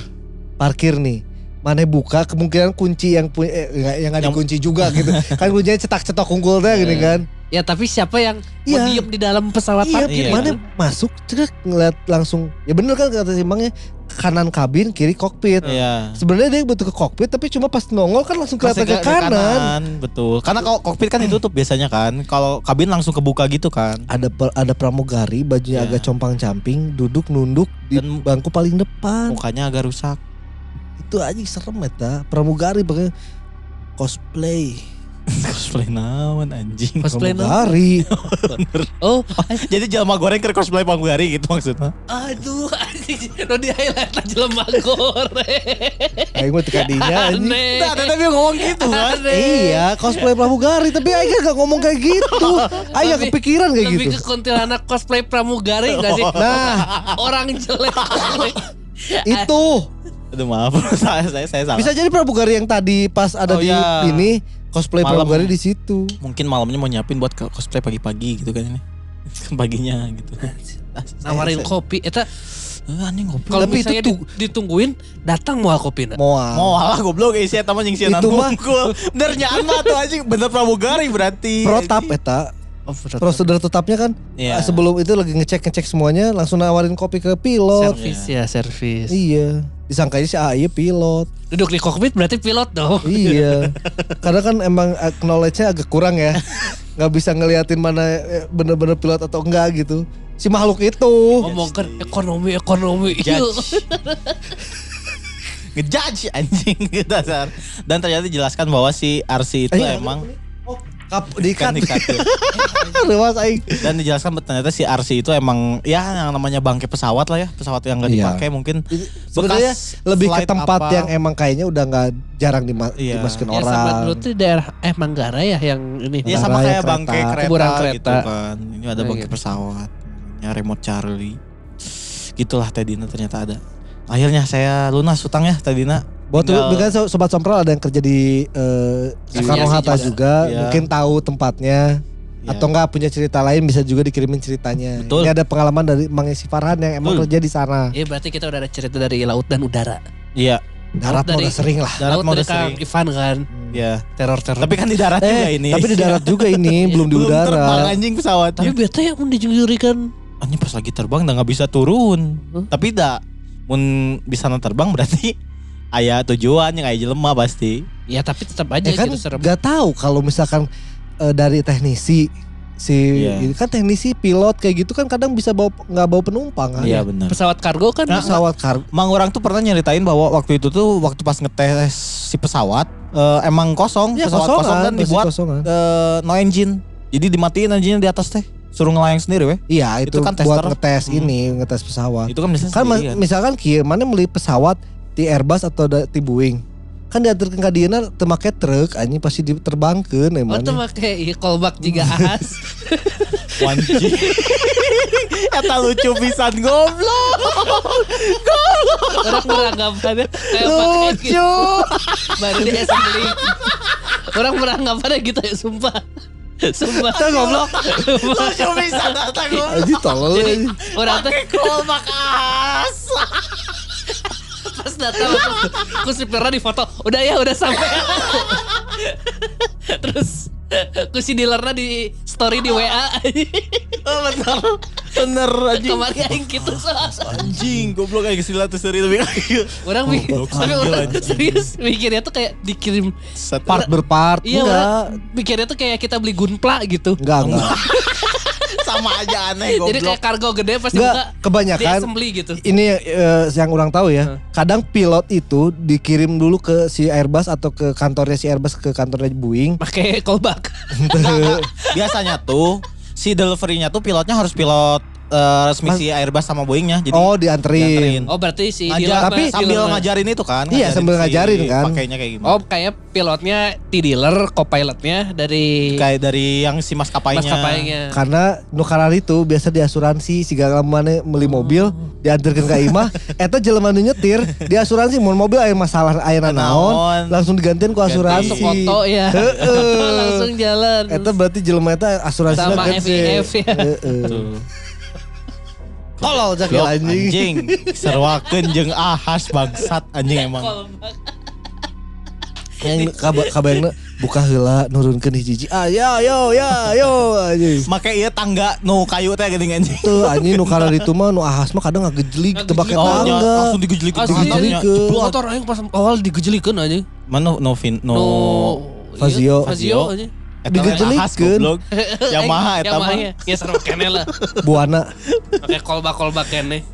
Parkir nih. Mana buka kemungkinan kunci yang punya eh, enggak yang nggak
Yang-
dikunci juga gitu. kan kuncinya cetak-cetok unggul teh gini kan.
Ya tapi siapa yang mau
Iya.
diem di dalam pesawat
Iya,
parkir?
Iya.
mana masuk cedak ngeliat langsung. Ya bener kan kata Simbangnya kanan kabin, kiri kokpit.
Iya.
Sebenarnya dia butuh ke kokpit tapi cuma pas nongol kan langsung kelihatan
Masih
ke kanan.
betul. Karena kalau kokpit kan ditutup biasanya kan. Kalau kabin langsung kebuka gitu kan.
Ada per- ada pramugari bajunya
Iya.
agak compang-camping, duduk nunduk di
Dan-
bangku paling depan.
Mukanya agak rusak.
Itu aja serem eta. Pramugari pakai cosplay.
Cosplay naon anjing.
Cosplay?
Pramugari.
Oh,
Jadi jelma goreng ke cosplay pramugari gitu maksudnya.
aduh anjing. No di highlight aja lemah goreng.
Aing mah tekadinya anjing.
Nah, tapi ngomong gitu kan.
Iya, cosplay pramugari tapi Aing gak ngomong kayak gitu. Aing gak
Lebih-
kepikiran kayak
Lebih
gitu.
ke kuntilanak cosplay pramugari gak sih?
Nah,
Orang jelek.
itu
Aduh maaf, saya saya, saya salah.
bisa jadi pramugari yang tadi pas ada
Oh,
di
iya.
ini cosplay
Malam.
pramugari di situ.
Mungkin malamnya mau nyiapin buat ke- cosplay pagi-pagi gitu kan ini. Kan paginya gitu.
Nawarin kopi. Eta
Eh, anjing ngopi.
kalau
itu
misalnya
tuh-
di- ditungguin datang mau kopi
Moal.
Mau alah goblok isi eta mah jeung sieunan
Itu mah-.
Bener nyaan mah tuh anjing bener pramugari berarti.
Protap eta.
Oh.
Prosedur tetapnya kan
Iya.
eh, sebelum itu lagi ngecek-ngecek semuanya langsung nawarin kopi ke pilot.
Servis ya, servis.
Iya. Disangkanya si A iya pilot.
Duduk di kokpit berarti pilot dong.
iya. Karena kan emang eh, knowledge-nya agak kurang ya. nggak bisa ngeliatin mana eh, bener-bener pilot atau enggak gitu. Si makhluk itu.
Ngomongkan ekonomi ekonomi.
Judge. Ngejudge anjing dasar. Dan ternyata dijelaskan bahwa si RC itu
Eh,
emang
Oh, kap di
kan
cut.
di-cut ya.
Rewas aing.
Dan dijelaskan ternyata si RC itu emang ya yang namanya bangke pesawat lah ya, pesawat yang nggak
Iya.
dipakai mungkin
Sebenarnya
bekas
lebih ke tempat
apa.
yang emang kayaknya udah nggak jarang dima
Iya.
dimasukin
Ya
orang.
sahabat dulu tuh daerah eh Manggarai ya yang ini.
Ya sama kayak
kereta,
bangke kereta,
kuburan
gitu
kereta.
kan. Ini ada
Oh,
bangke
gitu.
pesawat. Namanya remote Charlie. Gitulah Tedina ternyata ada. Akhirnya saya lunas utangnya Tedina.
Buat kan so- sobat sompral ada yang kerja di eh, Soekarno
Aviasi
Hatta
juga.
juga,
Iya.
mungkin tahu tempatnya
Ya.
atau enggak punya cerita lain bisa juga dikirimin ceritanya.
Betul.
Ini ada pengalaman dari Mang Esi Farhan yang emang
Betul.
kerja di sana.
Ya berarti kita udah ada cerita dari laut dan udara.
Iya,
Darat mah
dari-
udah sering lah.
darat mau
dari
udah sering.
Ivan kan.
Iya.
Teror-teror.
Tapi kan di darat juga
Eh,
ini.
tapi di darat juga ini belum di
Belum terbang
udara.
anjing pesawatnya.
Tapi beta yang udah dijurikan.
Anjing pas lagi terbang udah nggak bisa turun.
Huh?
Tapi dah mun bisa terbang berarti ayah tujuan yang ayah jelema pasti.
Ya tapi tetap aja
Ya kan
gitu serem.
nggak tahu kalau misalkan eh, dari teknisi si ini kan teknisi pilot kayak gitu kan kadang bisa bawa nggak bawa penumpang kan.
Iya benar.
Pesawat kargo kan
Nah,
Pesawat kargo.
Mang orang tuh pernah nyeritain bahwa waktu itu tuh waktu pas ngetes si pesawat eh, emang kosong,
Ya,
pesawat kosong
kosongan,
dan
masih
dibuat
kosongan.
eh, no engine. Jadi dimatiin engine di atas teh. Suruh ngelayang sendiri weh.
Iya itu,
Itu kan
buat
tester.
ngetes
Hmm.
ini ngetes pesawat.
Itu kan
kan ma-
sendirian.
misalkan kia mana beli pesawat ti Airbus atau da, ti Boeing kan diantarkan ke dia teu make truk anjing pasti diterbangkeun
Oh
emang
tuh make iya callback juga ahas.
Wanji. Eta lucu pisan goblok.
Orang beranggapannya kayak pakai gitu. Baru di assembly. Orang beranggapannya gitu ya sumpah. Sumpah.
Teu goblok
Lucu pisan eta goblok.
anjing tolol
Jadi
anjing.
orang tuh
Kolmak as.
Pas datang langsung ku supirnya di foto. Udah ya udah sampai. Terus ku si dealernya di story di WA.
Oh, bener. Bener anjing.
Kemarin aing gitu soal.
Anjing, goblok kayak gila tuh seri lebih kayak
Orang mikir, tapi orang serius mikirnya tuh kayak dikirim
part berpart
Iya
enggak
mikirnya tuh kayak kita beli gunpla gitu.
enggak enggak
sama aja aneh
Jadi
goblok.
kayak kargo gede pasti
enggak
buka di
kebanyakan
assembly gitu.
ini eh, yang orang tahu ya kadang pilot itu dikirim dulu ke si Airbus atau ke kantornya si Airbus ke kantornya Boeing
Pakai callback.
Biasanya tuh si deliverynya tuh pilotnya harus pilot eh, resmi si Airbus sama Boeingnya. Jadi
oh dianterin
dianterin.
Oh berarti si
Ngajar,
dealer
tapi sambil
dealer
ngajarin itu kan.
Iya, sambil
si
ngajarin kan.
Pakainya kayak gimana.
Oh kayak pilotnya T dealer, co-pilotnya dari
kayak dari yang si maskapainya.
maskapainya.
karena nukaran itu biasa diasuransi si mana beli
Oh.
mobil diantarkan ke imah eta jelema nyetir di asuransi mun mobil aya masalah aya naon
Naon.
langsung digantian ku asuransi
Langsung foto ya.
Heeh.
Langsung jalan.
Eta berarti jelema eta asuransi
Sama FIF ya.
Cak
Blok,
anjing.
anjing. Serwakeun jeung ahas bangsat anjing emang.
Yang kaba kabayangna buka heula nurunkeun hiji-hiji. Ah ya yo ya yo anjing.
Make ieu tangga nu kayu teh geuning anjing.
Tuh anjing nu kana ditu mah nu ahas mah kadang ngagejlik teu pake
Oh,
tangga.
langsung
jadi-
Jeblok.
Motor aing pas awal digejelikan aja.
Mana no fin no,
No.
Fazio.
iya, Fazio aja.
Eta
digejelikeun.
goblok. Yamaha eta mah.
Ya seru kene lah.
Buana.
Pakai callback callback kene.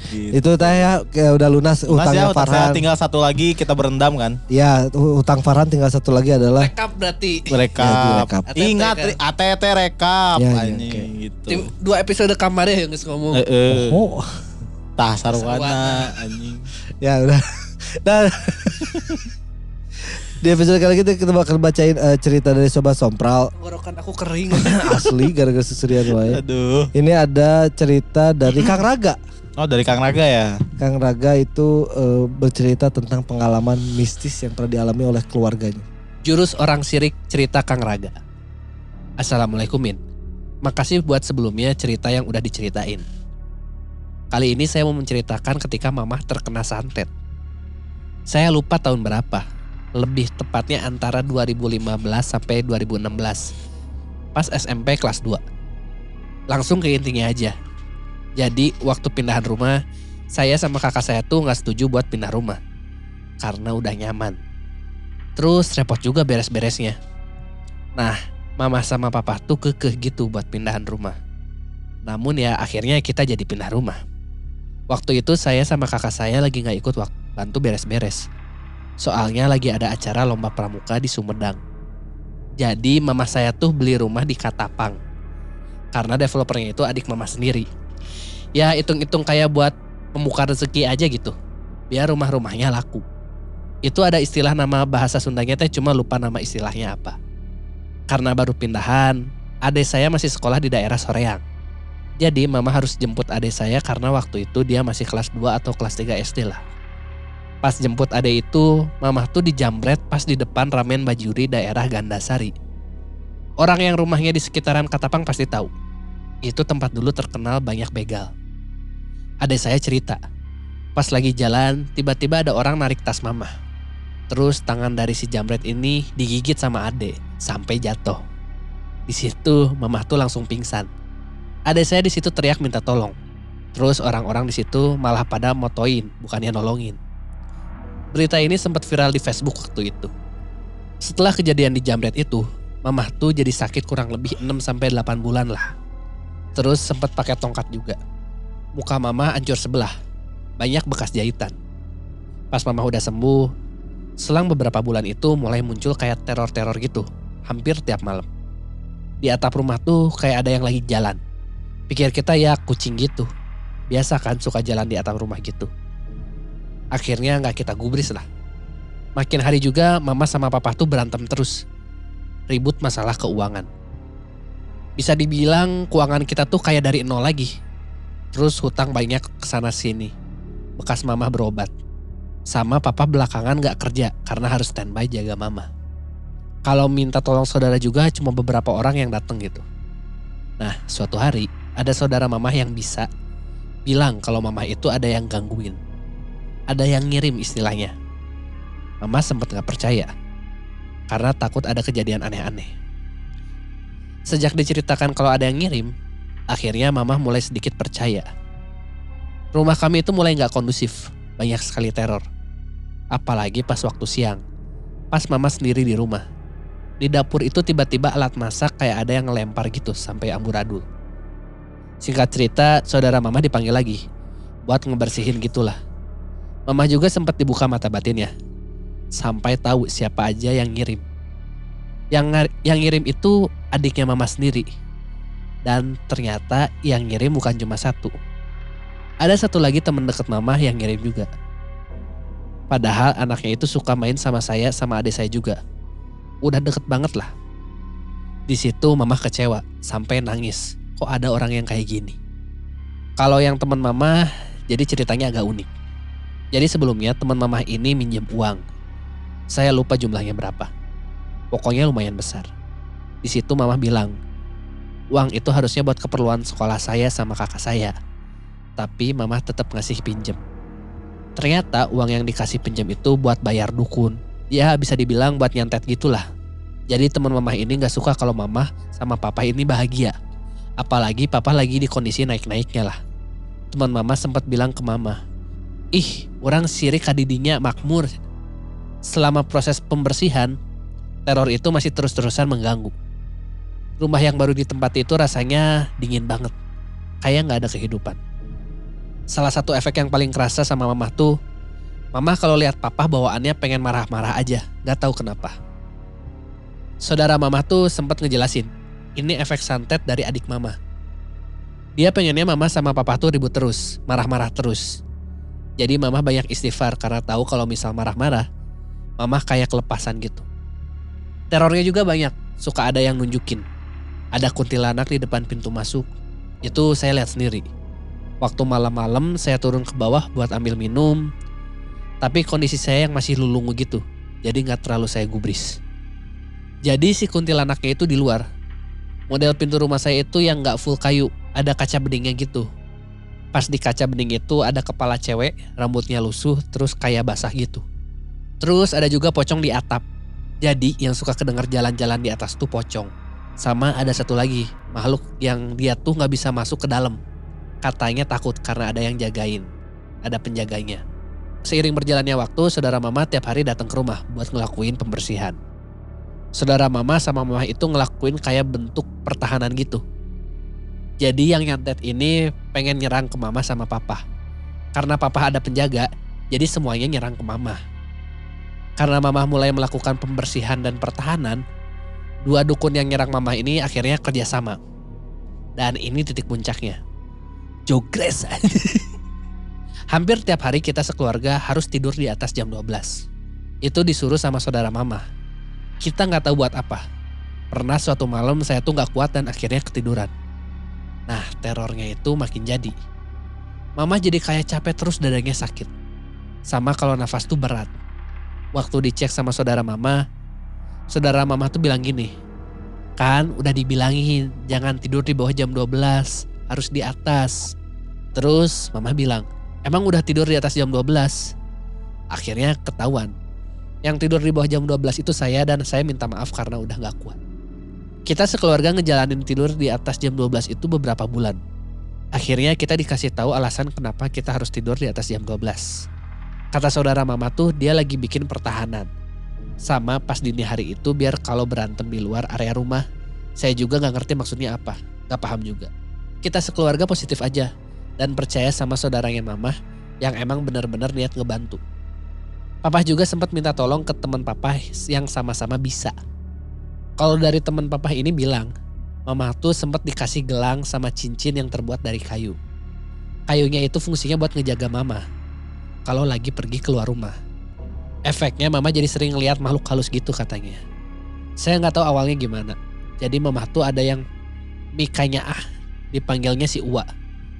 Gitu.
Itu teh ya kayak udah lunas
Mas
utangnya
ya, utang saya
Farhan.
tinggal satu lagi kita berendam kan.
Ya, utang Farhan tinggal satu lagi adalah
Rekap berarti.
Rekap.
Ya.
Ingat
ATT kan?
ATT rekap
Ya, ya,
anjing
oke.
gitu.
Tim- Dua episode kamarnya yang geus ngomong.
Heeh.
oh,
Tah
Sarwana.
anjing.
ya udah. Nah, di episode kali ini kita bakal bacain eh, cerita dari Sobat Sompral
Tenggorokan aku kering.
asli gara-gara susurian wae.
Aduh.
Ini ada cerita dari Kang Raga.
Oh dari Kang Raga ya.
Kang Raga itu eh, bercerita tentang pengalaman mistis yang pernah dialami oleh keluarganya.
Jurus orang sirik cerita Kang Raga. Assalamualaikum Min. Makasih buat sebelumnya cerita yang udah diceritain. Kali ini saya mau menceritakan ketika mamah terkena santet. Saya lupa tahun berapa. Lebih tepatnya antara 2015 sampai 2016. Pas SMP kelas 2. Langsung ke intinya aja. Jadi waktu pindahan rumah, saya sama kakak saya tuh nggak setuju buat pindah rumah. Karena udah nyaman. Terus repot juga beres-beresnya. Nah, mama sama papa tuh kekeh gitu buat pindahan rumah. Namun ya akhirnya kita jadi pindah rumah. Waktu itu saya sama kakak saya lagi nggak ikut wak- bantu beres-beres. Soalnya lagi ada acara lomba pramuka di Sumedang. Jadi mama saya tuh beli rumah di Katapang. Karena developernya itu adik mama sendiri. Ya hitung-hitung kayak buat membuka rezeki aja gitu. Biar rumah-rumahnya laku. Itu ada istilah nama bahasa Sundanya teh cuma lupa nama istilahnya apa. Karena baru pindahan, adik saya masih sekolah di daerah Soreang. Jadi mama harus jemput adik saya karena waktu itu dia masih kelas 2 atau kelas 3 SD lah. Pas jemput adik itu, mama tuh dijambret pas di depan ramen bajuri daerah Gandasari. Orang yang rumahnya di sekitaran Katapang pasti tahu. Itu tempat dulu terkenal banyak begal. Adik saya cerita, pas lagi jalan tiba-tiba ada orang narik tas mama. Terus tangan dari si jamret ini digigit sama ade sampai jatuh. Di situ mama tuh langsung pingsan. Ade saya di situ teriak minta tolong. Terus orang-orang di situ malah pada motoin, bukannya nolongin. Berita ini sempat viral di Facebook waktu itu. Setelah kejadian di jamret itu, mamah tuh jadi sakit kurang lebih 6 sampai 8 bulan lah. Terus sempat pakai tongkat juga. Muka mama hancur sebelah. Banyak bekas jahitan. Pas mama udah sembuh, selang beberapa bulan itu mulai muncul kayak teror-teror gitu. Hampir tiap malam. Di atap rumah tuh kayak ada yang lagi jalan. Pikir kita ya kucing gitu. Biasa kan suka jalan di atap rumah gitu. Akhirnya nggak kita gubris lah. Makin hari juga mama sama papa tuh berantem terus. Ribut masalah keuangan. Bisa dibilang keuangan kita tuh kayak dari nol lagi. Terus hutang banyak ke sana sini. Bekas mama berobat. Sama papa belakangan gak kerja karena harus standby jaga mama. Kalau minta tolong saudara juga cuma beberapa orang yang datang gitu. Nah suatu hari ada saudara mama yang bisa bilang kalau mama itu ada yang gangguin. Ada yang ngirim istilahnya. Mama sempat gak percaya. Karena takut ada kejadian aneh-aneh. Sejak diceritakan kalau ada yang ngirim, akhirnya mama mulai sedikit percaya. Rumah kami itu mulai gak kondusif, banyak sekali teror. Apalagi pas waktu siang, pas mama sendiri di rumah. Di dapur itu tiba-tiba alat masak kayak ada yang ngelempar gitu sampai amburadul. Singkat cerita, saudara mama dipanggil lagi buat ngebersihin gitulah. Mama juga sempat dibuka mata batinnya. Sampai tahu siapa aja yang ngirim. Yang yang ngirim itu adiknya mama sendiri. Dan ternyata yang ngirim bukan cuma satu. Ada satu lagi teman dekat mama yang ngirim juga. Padahal anaknya itu suka main sama saya sama adik saya juga. Udah deket banget lah. Di situ mama kecewa sampai nangis. Kok ada orang yang kayak gini? Kalau yang teman mama jadi ceritanya agak unik. Jadi sebelumnya teman mama ini minjem uang. Saya lupa jumlahnya berapa. Pokoknya lumayan besar. Di situ mama bilang, uang itu harusnya buat keperluan sekolah saya sama kakak saya. Tapi mama tetap ngasih pinjem. Ternyata uang yang dikasih pinjam itu buat bayar dukun. Ya bisa dibilang buat nyantet gitulah. Jadi teman mama ini gak suka kalau mama sama papa ini bahagia. Apalagi papa lagi di kondisi naik-naiknya lah. Teman mama sempat bilang ke mama, Ih, orang sirik kadidinya makmur. Selama proses pembersihan, teror itu masih terus-terusan mengganggu. Rumah yang baru ditempati itu rasanya dingin banget. Kayak nggak ada kehidupan. Salah satu efek yang paling kerasa sama mama tuh, mama kalau lihat papa bawaannya pengen marah-marah aja, nggak tahu kenapa. Saudara mama tuh sempat ngejelasin, ini efek santet dari adik mama. Dia pengennya mama sama papa tuh ribut terus, marah-marah terus. Jadi mama banyak istighfar karena tahu kalau misal marah-marah, mama kayak kelepasan gitu. Terornya juga banyak, suka ada yang nunjukin. Ada kuntilanak di depan pintu masuk, itu saya lihat sendiri. Waktu malam-malam saya turun ke bawah buat ambil minum, tapi kondisi saya yang masih lulungu gitu, jadi nggak terlalu saya gubris. Jadi si kuntilanaknya itu di luar. Model pintu rumah saya itu yang nggak full kayu, ada kaca beningnya gitu. Pas di kaca bening itu ada kepala cewek, rambutnya lusuh, terus kayak basah gitu. Terus ada juga pocong di atap. Jadi yang suka kedengar jalan-jalan di atas tuh pocong. Sama ada satu lagi, makhluk yang dia tuh nggak bisa masuk ke dalam. Katanya takut karena ada yang jagain. Ada penjaganya. Seiring berjalannya waktu, saudara mama tiap hari datang ke rumah buat ngelakuin pembersihan. Saudara mama sama mama itu ngelakuin kayak bentuk pertahanan gitu. Jadi yang nyantet ini pengen nyerang ke mama sama papa. Karena papa ada penjaga, jadi semuanya nyerang ke mama. Karena mama mulai melakukan pembersihan dan pertahanan, dua dukun yang nyerang mama ini akhirnya kerjasama. Dan ini titik puncaknya. Jogres. Hampir tiap hari kita sekeluarga harus tidur di atas jam 12. Itu disuruh sama saudara mama. Kita nggak tahu buat apa. Pernah suatu malam saya tuh nggak kuat dan akhirnya ketiduran. Nah terornya itu makin jadi. Mama jadi kayak capek terus dadanya sakit. Sama kalau nafas tuh berat. Waktu dicek sama saudara mama, saudara mama tuh bilang gini, kan udah dibilangin jangan tidur di bawah jam 12, harus di atas. Terus mama bilang, emang udah tidur di atas jam 12? Akhirnya ketahuan. Yang tidur di bawah jam 12 itu saya dan saya minta maaf karena udah gak kuat. Kita sekeluarga ngejalanin tidur di atas jam 12 itu beberapa bulan. Akhirnya kita dikasih tahu alasan kenapa kita harus tidur di atas jam 12. Kata saudara mama tuh dia lagi bikin pertahanan. Sama pas dini hari itu biar kalau berantem di luar area rumah. Saya juga gak ngerti maksudnya apa. Gak paham juga. Kita sekeluarga positif aja. Dan percaya sama saudaranya mama yang emang benar-benar niat ngebantu. Papa juga sempat minta tolong ke teman papa yang sama-sama bisa. Kalau dari teman papa ini bilang, mama tuh sempat dikasih gelang sama cincin yang terbuat dari kayu. Kayunya itu fungsinya buat ngejaga mama. kalau lagi pergi keluar rumah. Efeknya mama jadi sering lihat makhluk halus gitu katanya. Saya nggak tahu awalnya gimana. Jadi mama tuh ada yang Mikanya ah dipanggilnya si Uwa.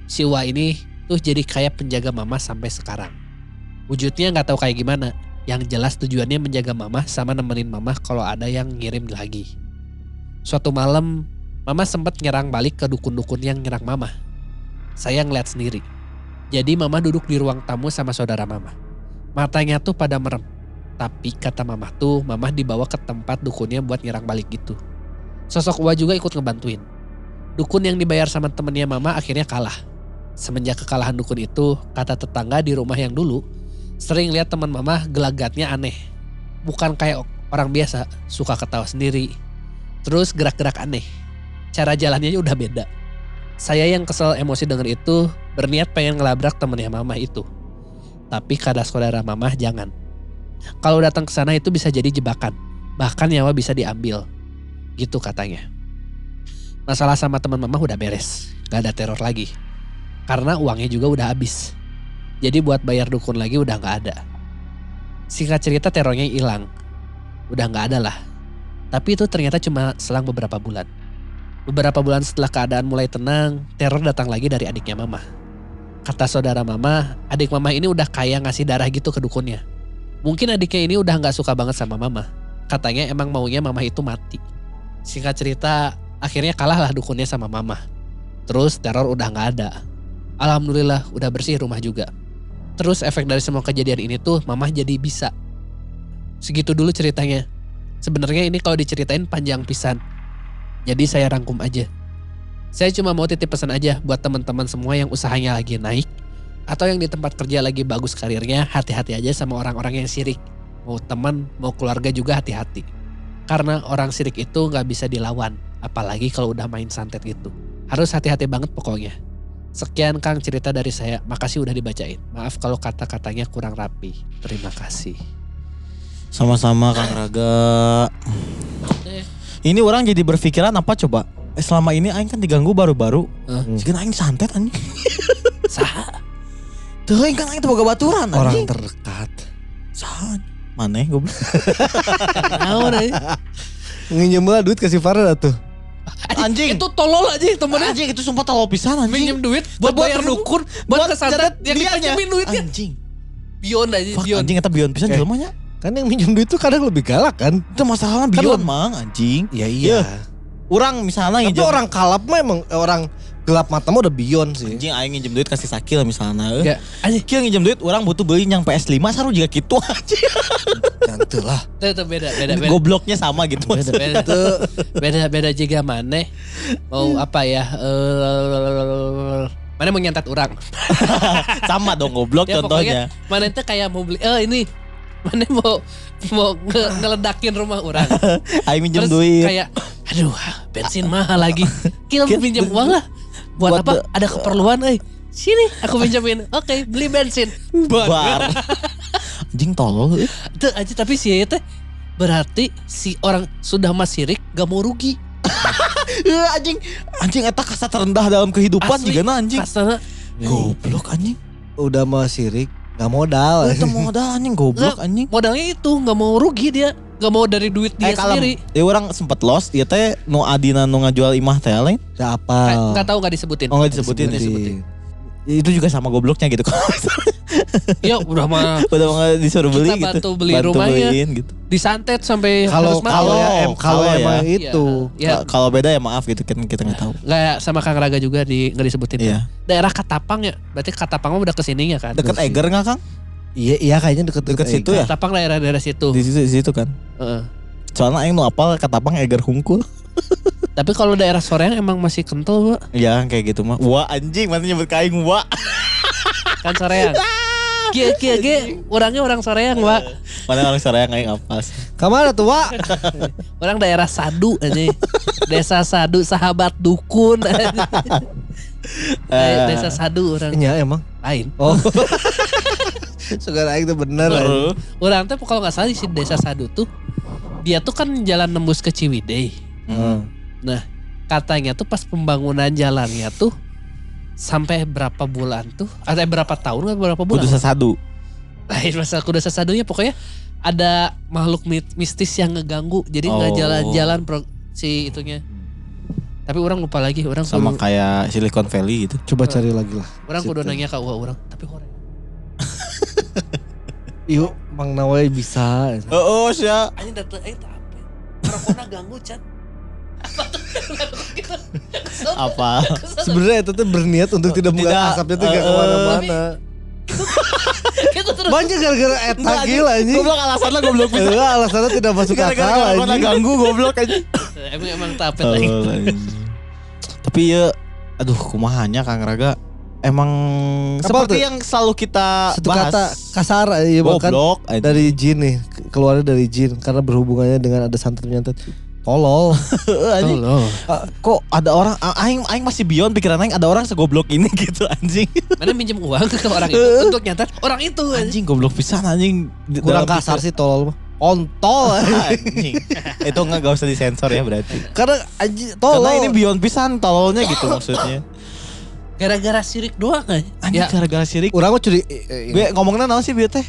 Si Uwa ini tuh jadi kayak penjaga mama sampai sekarang. Wujudnya nggak tahu kayak gimana. Yang jelas tujuannya menjaga mama sama nemenin mama kalau ada yang ngirim lagi. Suatu malam mama sempat nyerang balik ke dukun-dukun yang nyerang mama. Saya ngeliat sendiri. Jadi mama duduk di ruang tamu sama saudara mama. Matanya tuh pada merem. Tapi kata mama tuh mama dibawa ke tempat dukunnya buat nyerang balik gitu. Sosok Uwa juga ikut ngebantuin. Dukun yang dibayar sama temennya mama akhirnya kalah. Semenjak kekalahan dukun itu, kata tetangga di rumah yang dulu, sering lihat teman mama gelagatnya aneh. Bukan kayak orang biasa, suka ketawa sendiri. Terus gerak-gerak aneh. Cara jalannya udah beda. Saya yang kesel emosi denger itu, berniat pengen ngelabrak temennya mama itu. Tapi kata saudara mama jangan. Kalau datang ke sana itu bisa jadi jebakan. Bahkan nyawa bisa diambil. Gitu katanya. Masalah sama teman mama udah beres. Gak ada teror lagi. Karena uangnya juga udah habis. Jadi buat bayar dukun lagi udah gak ada. Singkat cerita terornya hilang. Udah gak ada lah. Tapi itu ternyata cuma selang beberapa bulan. Beberapa bulan setelah keadaan mulai tenang, teror datang lagi dari adiknya mama. Kata saudara mama, adik mama ini udah kayak ngasih darah gitu ke dukunnya. Mungkin adiknya ini udah gak suka banget sama mama. Katanya emang maunya mama itu mati. Singkat cerita, akhirnya kalah lah dukunnya sama mama. Terus teror udah nggak ada. Alhamdulillah udah bersih rumah juga. Terus efek dari semua kejadian ini tuh mama jadi bisa. Segitu dulu ceritanya. Sebenarnya ini kalau diceritain panjang pisan. Jadi saya rangkum aja. Saya cuma mau titip pesan aja buat teman-teman semua yang usahanya lagi naik atau yang di tempat kerja lagi bagus karirnya, hati-hati aja sama orang-orang yang sirik. Mau teman, mau keluarga juga hati-hati. Karena orang sirik itu nggak bisa dilawan, apalagi kalau udah main santet gitu. Harus hati-hati banget pokoknya. Sekian Kang cerita dari saya, makasih udah dibacain. Maaf kalau kata-katanya kurang rapi. Terima kasih.
Sama-sama Kang Raga. Ini orang jadi berpikiran apa coba? Eh, selama ini aing kan diganggu baru-baru.
Eh.
Sekarang aing santet anjing.
Sah.
Tuh aing kan aing boga baturan
Orang
anjing.
terdekat.
Saha? Maneh goblok.
Naon aja.
Nginjem duit kasih Farah tuh.
Anjing.
Itu tolol aja temennya.
Anjing itu sumpah tolol pisan anjing.
Minjem duit buat,
Buat-
bayar
buat-
dukun, buat, ke santet yang dipinjemin duitnya.
Anjing.
Bion aja,
Fuck,
bion.
anjing eta bion pisan
Oke.
jelema nya.
Kan yang minjem duit tuh kadang lebih galak kan.
Itu masalahnya
Kan
bion
lem-
mang anjing.
Ya
iya. Orang misalnya
Tapi orang kalap mah emang eh, orang gelap mata mah udah beyond sih.
anjing aing nginjem duit kasih sakil misalnya. Eh.
Enggak, anjing.
Kieu nginjem duit orang butuh beli yang PS5 saru juga gitu anjing.
Cantik lah.
Itu, itu beda, beda, beda.
Gobloknya sama gitu maksudnya.
beda tuh beda beda juga mana mau apa ya eh mana mau nyantet orang
sama dong goblok
ya
contohnya.
mana itu kayak mau beli eh ini mana mau mau nge- ngeledakin rumah orang
Aing minjem
terus
duit.
kayak aduh bensin mahal lagi kita
Kira-
pinjam uang lah buat,
Buat
apa
the-
ada keperluan eh sini aku pinjamin oke beli bensin bar,
Bar. Anjing tolol. eh.
Tuh aja tapi si teh berarti si orang sudah mas sirik gak mau rugi
Eh, anjing anjing eta kasta terendah dalam kehidupan
Asli,
juga anjing.
kasarnya
Goblok anjing.
Udah mau sirik, nggak modal.
Itu modal anjing goblok anjing.
modalnya itu nggak mau rugi dia nggak mau dari duit dia
Eh kalem,
sendiri
ya orang sempet lost, ya teh nu adina nu ngajual imah teh lain.
Siapa?
Kayak nggak tahu nggak disebutin
Oh nggak disebutin, disebutin. Itu juga sama gobloknya gitu.
ya udah mah
Udah nggak disuruh beli
Kita
gitu.
bantu beli rumahnya.
beliin gitu.
disantet sampai
Kalau kalau ya, em, kalau
Kalau ya.
emang
Iya,
itu.
ya
Ka- Kalau beda ya maaf gitu kan kita nggak tahu.
nggak sama Kang Raga juga di nggak disebutin
Iya.
daerah Katapang ya berarti Katapang mah udah ke sininya kan
Deket. Eger nggak Kang?
Iya iya kayaknya deket
Deket situ ya?
Katapang daerah-daerah situ
Di situ, di situ kan.
Heeh.
Soalnya aing nu apal katapang Eger hungkul.
tapi kalau daerah soreang emang masih kental Pak.
Ya kayak gitu mah. Wah anjing mana nyebut kaing wah.
kan soreang Kia kia kia orangnya orang soreang Pak
Mana orang Soraya aing apal sih.
Ke mana tuh, Wak?
orang daerah Sadu aja desa Sadu sahabat dukun
Eh.
desa Sadu orang
Iya emang.
lain
Oh. Sekarang itu bener.
Heeh.
orang tuh kalau nggak salah di desa Sadu tuh dia tuh kan jalan nembus ke Ciwidey
Hmm.
katanya tuh pas pembangunan jalannya tuh sampai berapa bulan tuh ada berapa tahun atau berapa bulan
Kudu sasadu.
lain masalah kuda sasadunya pokoknya ada makhluk mistis yang ngeganggu jadi nggak
Oh.
jalan-jalan si itunya tapi orang lupa lagi orang
Sama
kudu,
kayak Silicon Valley gitu.
Coba cari lagi lah.
orang kudu nanya ke uang orang tapi orang
Yuk, Mang Nawai bisa.
Oh, oh ya.
aja datang eh tak apa Corona ganggu chat apa.
Sebenarnya itu tuh berniat untuk tidak
Tidak,
asapnya tuh gak
eh,
ke
mana-mana. terus
Banyak gara-gara eta gila anjing.
Goblok alasan lah goblok bisa.
Enggak alasannya tidak masuk
Gara-gara
akal anjing.
ganggu goblok aja.
emang emang tapet lagi
anjing. Tapi ya aduh kumahanya Kang Raga emang seperti
tuh?
yang selalu kita
Satu
bahas.
kata kasar ya bahkan
goblok
dari jin nih keluarnya dari jin karena berhubungannya dengan ada santet nyantet tolol
Anjing.
Tolol.
Ah, kok ada orang ah, aing aing masih beyond pikiran aing ada orang segoblok ini gitu anjing.
Mana minjem uang ke orang itu untuk nyatet orang itu anjing.
Anjing goblok pisan anjing.
Kurang
dalam
kasar sih tolol mah kontol
anjing. Itu enggak gak usah disensor ya berarti.
karena anjing tolol
Karena ini beyond pisan tololnya gitu maksudnya.
Gara-gara sirik doang kan.
Anjing
Ya,
gara-gara sirik.
Urang mah curi eh, eh,
Gue ngomongnya naon sih bieu teh?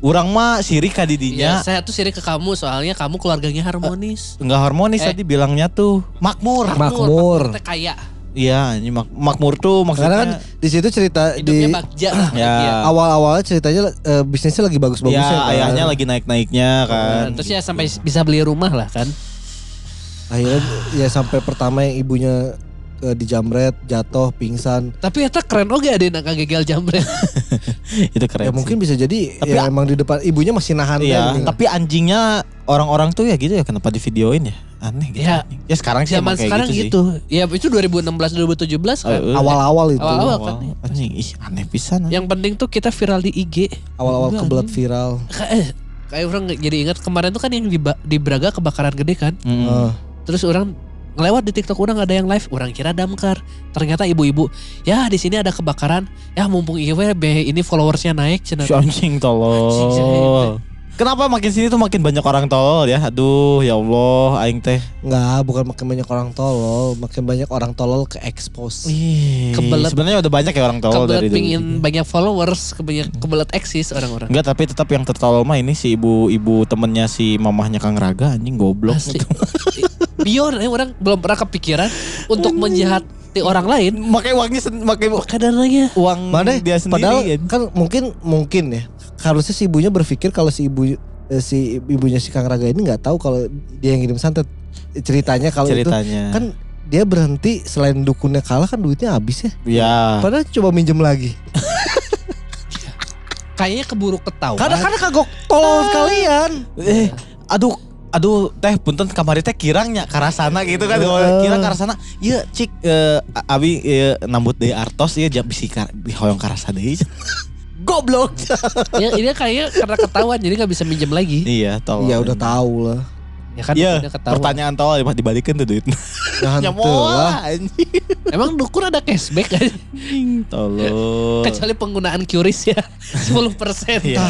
Urang mah sirik ka
ya,
didinya.
saya tuh sirik ke kamu soalnya kamu keluarganya harmonis.
Enggak harmonis
Eh.
tadi bilangnya tuh makmur.
Makmur.
teh kaya.
Iya, ini mak- makmur tuh
karena kan
maksudnya.
di situ cerita
Hidupnya
di
bagja.
Ya.
awal-awalnya ceritanya eh, bisnisnya lagi bagus-bagusnya
ya,
kan.
ayahnya lagi naik-naiknya kan.
Terus ya sampai bisa beli rumah lah kan.
akhirnya ya sampai pertama yang ibunya eh, dijamret jatuh pingsan
Tapi eta keren oke ada yang gagal jambret.
itu keren.
ya
sih.
mungkin bisa jadi
Tapi
ya emang di depan ibunya masih nahan
Iya,
kan.
tapi anjingnya orang-orang tuh ya gitu ya kenapa di videoin ya? Aneh gitu.
Ya.
Ya sekarang sih
Zaman
emang kayak
sekarang
gitu,
gitu. Ya itu 2016 2017 kan.
sih. Eh, eh,
awal-awal itu
Awal-awal.
awal.
kan, ya.
Anjing, ih aneh pisan.
Yang penting tuh kita viral di IG.
awal-awal
anjing.
viral
Kayak eh, kayak orang jadi ingat kemarin tuh kan yang di, di Braga kebakaran gede kan.
Mm.
Terus orang ngelewat di TikTok orang ada yang live, orang kira damkar. Ternyata ibu-ibu, ya di sini ada kebakaran. Ya mumpung IW be ini followersnya naik cenah.
Si Anjing, tolol. Kenapa makin sini tuh makin banyak orang tolol ya? Aduh, ya Allah, aing teh.
Enggak, bukan makin banyak orang tolol, makin banyak orang tolol ke expose.
Ih,
Kebelet.
Sebenarnya udah banyak ya orang tolol
Kebelet
dari dulu.
pingin banyak followers, kebanyak kebelet eksis orang-orang.
Enggak, tapi tetap yang tertolol mah ini si ibu-ibu temennya si mamahnya Kang Raga anjing goblok.
Asli. Biar eh, orang belum pernah kepikiran untuk menjahati orang lain.
Makai uangnya makai
Kadarnya.
uang
Mana
dia sendiri.
Padahal
kan
mungkin mungkin ya. Harusnya si ibunya berpikir kalau si ibu eh, si ibunya si Kang Raga ini nggak tahu kalau dia yang ngirim santet. Ceritanya kalau itu
ceritanya.
kan dia berhenti selain dukunnya kalah kan duitnya habis ya.
ya.
Padahal coba minjem lagi.
Kayaknya keburu ketahuan.
Karena karena kagok tolol sekalian.
Eh, aduh aduh teh punten kamari teh kirangnya karasana gitu kan
Heeh.
kirang karasana iya cik eh, abi eh, nambut deui artos ieu jam bisi kar, hoyong karasa deui goblok
ya, ini kayaknya karena ketahuan jadi nggak bisa minjem lagi.
iya tolong
Ya udah tahu lah.
Ya kan
Iya,
udah ketahuan.
pertanyaan tolol mah dibalikin tuh duit.
Nah,
Ya.
Emang dukun ada cashback kan?
Tolol.
Kecuali penggunaan QRIS ya 10%
Iya.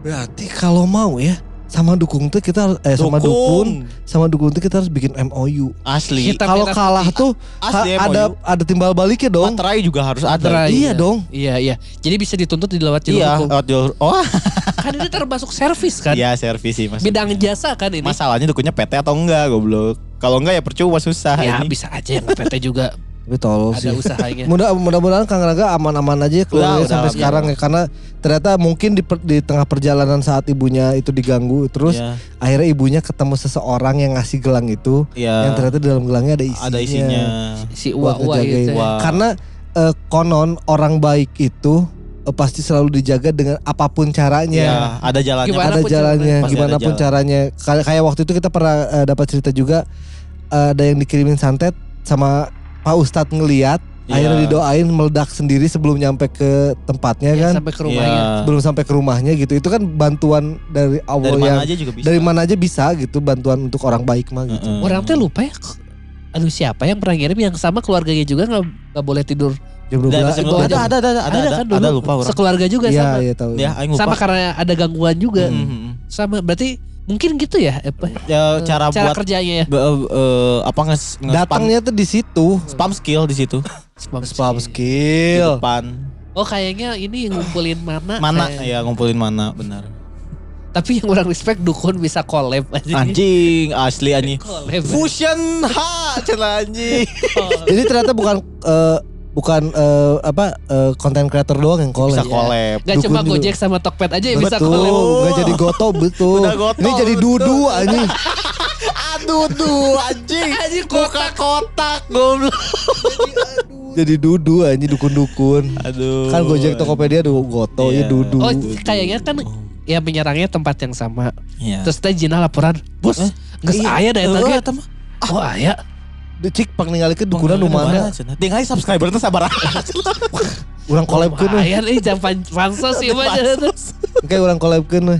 Berarti kalau mau ya sama dukung tuh kita harus- eh sama dukun sama dukun tuh kita harus bikin MOU.
asli.
Kita
Kalau kalah tuh
Asli
ha- ada ada timbal baliknya dong.
Materai juga harus ada.
Materai.
Iya dong.
Iya iya. Jadi bisa dituntut di lewat jalur
Iya,
hukum.
lewat jalur. Oh,
Kan ini termasuk servis kan?
iya servis sih Mas.
Bidang jasa kan ini.
Masalahnya dukunnya PT atau enggak goblok. Kalau enggak ya percuma susah
ya
ini.
bisa aja yang PT juga
Tapi tolol
ada
sih.
usahanya.
Mudah mudah-mudahan Kang Raga aman-aman aja ya
udah,
sampai sekarang ya karena ternyata mungkin di, per- di tengah perjalanan saat ibunya itu diganggu terus
Iya.
akhirnya ibunya ketemu seseorang yang ngasih gelang itu
Iya.
yang ternyata di dalam gelangnya ada isinya.
ada isinya.
Si
Buat
uwa-uwa
ngejagain.
itu.
Wah.
Karena eh, konon orang baik itu eh, pasti selalu dijaga dengan apa
pun
caranya.
ada jalannya.
Gimana
ada jalannya,
caranya.
Gimana pun
jalan.
caranya. Kayak kayak waktu itu kita pernah eh, dapat cerita juga eh, ada yang dikirimin santet sama Pak Ustadz ngeliat,
Iya.
akhirnya didoain meledak sendiri sebelum nyampe ke tempatnya
Ya,
kan,
sampai ke rumahnya.
Iya.
sebelum sampai ke rumahnya gitu. Itu kan bantuan dari Allah
Dari
yang
mana aja juga bisa.
dari mana aja bisa gitu bantuan untuk orang baik mah gitu.
Heeh.
Orang teh lupa ya. Aduh siapa yang pernah ngirim yang sama keluarganya juga nggak nggak boleh tidur.
Jam
Ada,
12
ada, ada, ada, ada, ada, ada,
kan dulu.
ada, lupa orang.
Sekeluarga juga
Iya,
sama.
iya tahu.
Ya, lupa.
Sama karena ada gangguan juga.
Hmm, hmm, hmm.
Sama berarti mungkin gitu ya apa?
Ya, cara,
cara
buat
kerjanya ya.
be- eh, apa nge, nge
Datangnya tuh di situ.
spam, skill di situ.
Spam
Spam
Di
skill.
depan.
Oh kayaknya ini ngumpulin mana?
Mana
kayak-
ya ngumpulin mana benar.
Tapi yang orang respect dukun bisa collab aja.
Anjing asli anjing.
Collab.
Fusion ha cenah anjing.
Jadi ternyata bukan eh, bukan eh, apa eh, konten creator doang yang collab.
Bisa collab.
Gak
Dukun
cuma
juga.
Gojek sama Tokped aja yang bisa
betul,
collab.
nggak jadi goto betul.
Goto,
Ini jadi
betul.
dudu anjing.
Aduh tuh anjing.
Anjing
Muka kotak goblok.
jadi dudu anjing dukun-dukun.
Aduh.
Kan Gojek Tokopedia du goto ya
Iya.
dudu.
Oh kayaknya kan ya menyerangnya tempat yang sama.
Iya.
Terus teh Jina laporan, bos,
Eh,
nggak
iya.
aya dah eta
Eh,
ge."
Eta mah.
Oh aya.
Cik pang ninggalikeun dukunan nu mana?
Tinggal subscriber tuh sabar.
Urang collabkeun we.
Aya nih jam pan- pansos sih mah.
Kayak urang collabkeun we.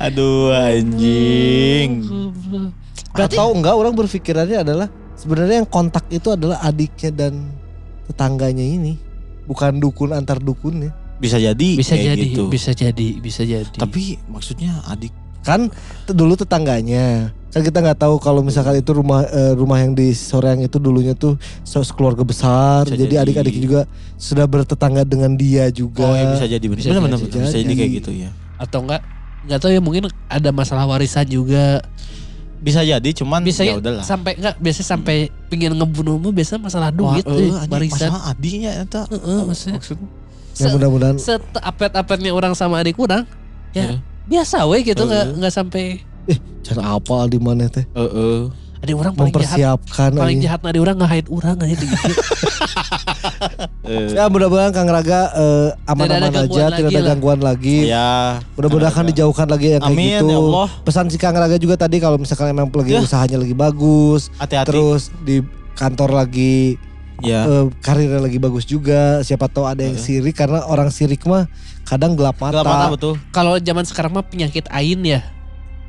Aduh anjing.
Berarti
Atau enggak orang berpikirannya adalah sebenarnya yang kontak itu adalah adiknya dan tetangganya ini. Bukan dukun antar dukun ya.
Bisa jadi
bisa
kayak
jadi,
gitu.
bisa jadi, bisa jadi.
Tapi maksudnya adik
Kan dulu tetangganya. Kan kita nggak tahu kalau misalkan itu rumah eh, rumah yang di Soreang itu dulunya tuh keluarga besar.
Bisa
jadi adik-adik juga sudah bertetangga dengan dia juga.
Oh ya bisa jadi benar
Bisa
benar benar. bisa jadi kayak gitu ya.
atau enggak enggak tahu ya mungkin ada masalah warisan juga.
Bisa jadi cuman
Bisa
ya
ya
udahlah.
sampai enggak biasa sampai pingin ngebunuh mah biasa masalah duit
Wah,
deh,
eh,
warisan.
masalah adiknya eta.
Heeh, maksudnya.
Maksudnya
Ya
Se-
mudah-mudahan
Seapet-apetnya orang sama adik orang, ya
Heeh.
biasa we gitu nggak
Heeh.
nggak sampai
cara apa di mana teh
Heeh.
adik orang paling jahat
mempersiapkan
paling
anjing.
jahat adik orang ngahait orang aja gitu.
Eh,
Ya mudah-mudahan Kang Raga eh, aman-aman
Tidak ada
aja,
gangguan
tidak
lagi
ada
lah.
gangguan lagi.
Ya.
Mudah-mudahan dijauhkan lagi yang kayak
Amin
gitu.
ya Allah.
Pesan si Kang Raga juga tadi kalau misalkan emang lagi
Ya.
usahanya lagi bagus,
Hati-hati.
terus di kantor lagi
Ya.
eh, karirnya lagi bagus juga. Siapa tahu ada yang sirik karena orang sirik mah kadang gelap mata.
Gelap mata betul.
Kalau zaman sekarang mah penyakit ain ya,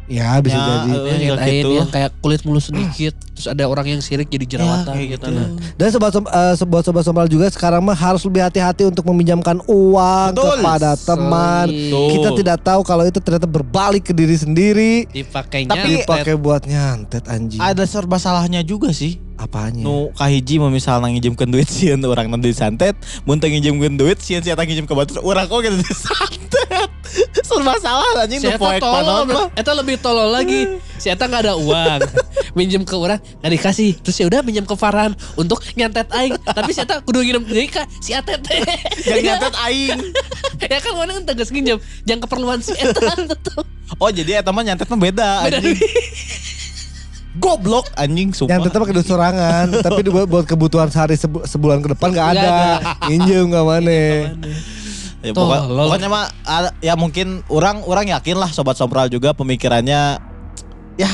Ya bisa
Ya,
jadi.
juga
ain
gitu.
yang kayak kulit mulus sedikit, terus ada orang yang sirik jadi jerawatan
kayak
gitu.
gitu.
Nah.
Dan sobat eh, sobat sobat sombal juga sekarang mah harus lebih hati-hati untuk meminjamkan uang
Betul.
kepada teman.
Betul.
Kita tidak tahu kalau itu ternyata berbalik ke diri sendiri.
Dipakainya
Tapi-
Dipakai buat nyantet anjing.
Ada serba salahnya juga sih.
Apanya?
Nu kahiji mau misalnya ngijimkeun duit sieun orang nanti disantet, mun teu ngijimkeun duit sieun si eta ngijim ke batur urang kok gitu disantet. Serba salah anjing nu
Eta
poek panon mah.
Eta lebih tolol lagi. Si Eta nggak ada uang, minjem ke orang nggak dikasih. Terus ya udah minjem ke Farhan untuk nyantet aing. Tapi si Eta kudu nginep deui ka si Atet.
Yang nyatet aing.
ya kan orang tegas nginjem, jangan keperluan si Eta.
Oh jadi eta mah nyantet mah beda
Beda
anjing. Goblok anjing sumpah.
Yang tetap pakai duit sorangan, tapi buat, buat kebutuhan sehari sebu- sebulan ke depan nggak ada. Injem nggak mana.
Ya, pokok- pokoknya mah ada- ya mungkin orang orang yakin lah sobat sompral juga pemikirannya ya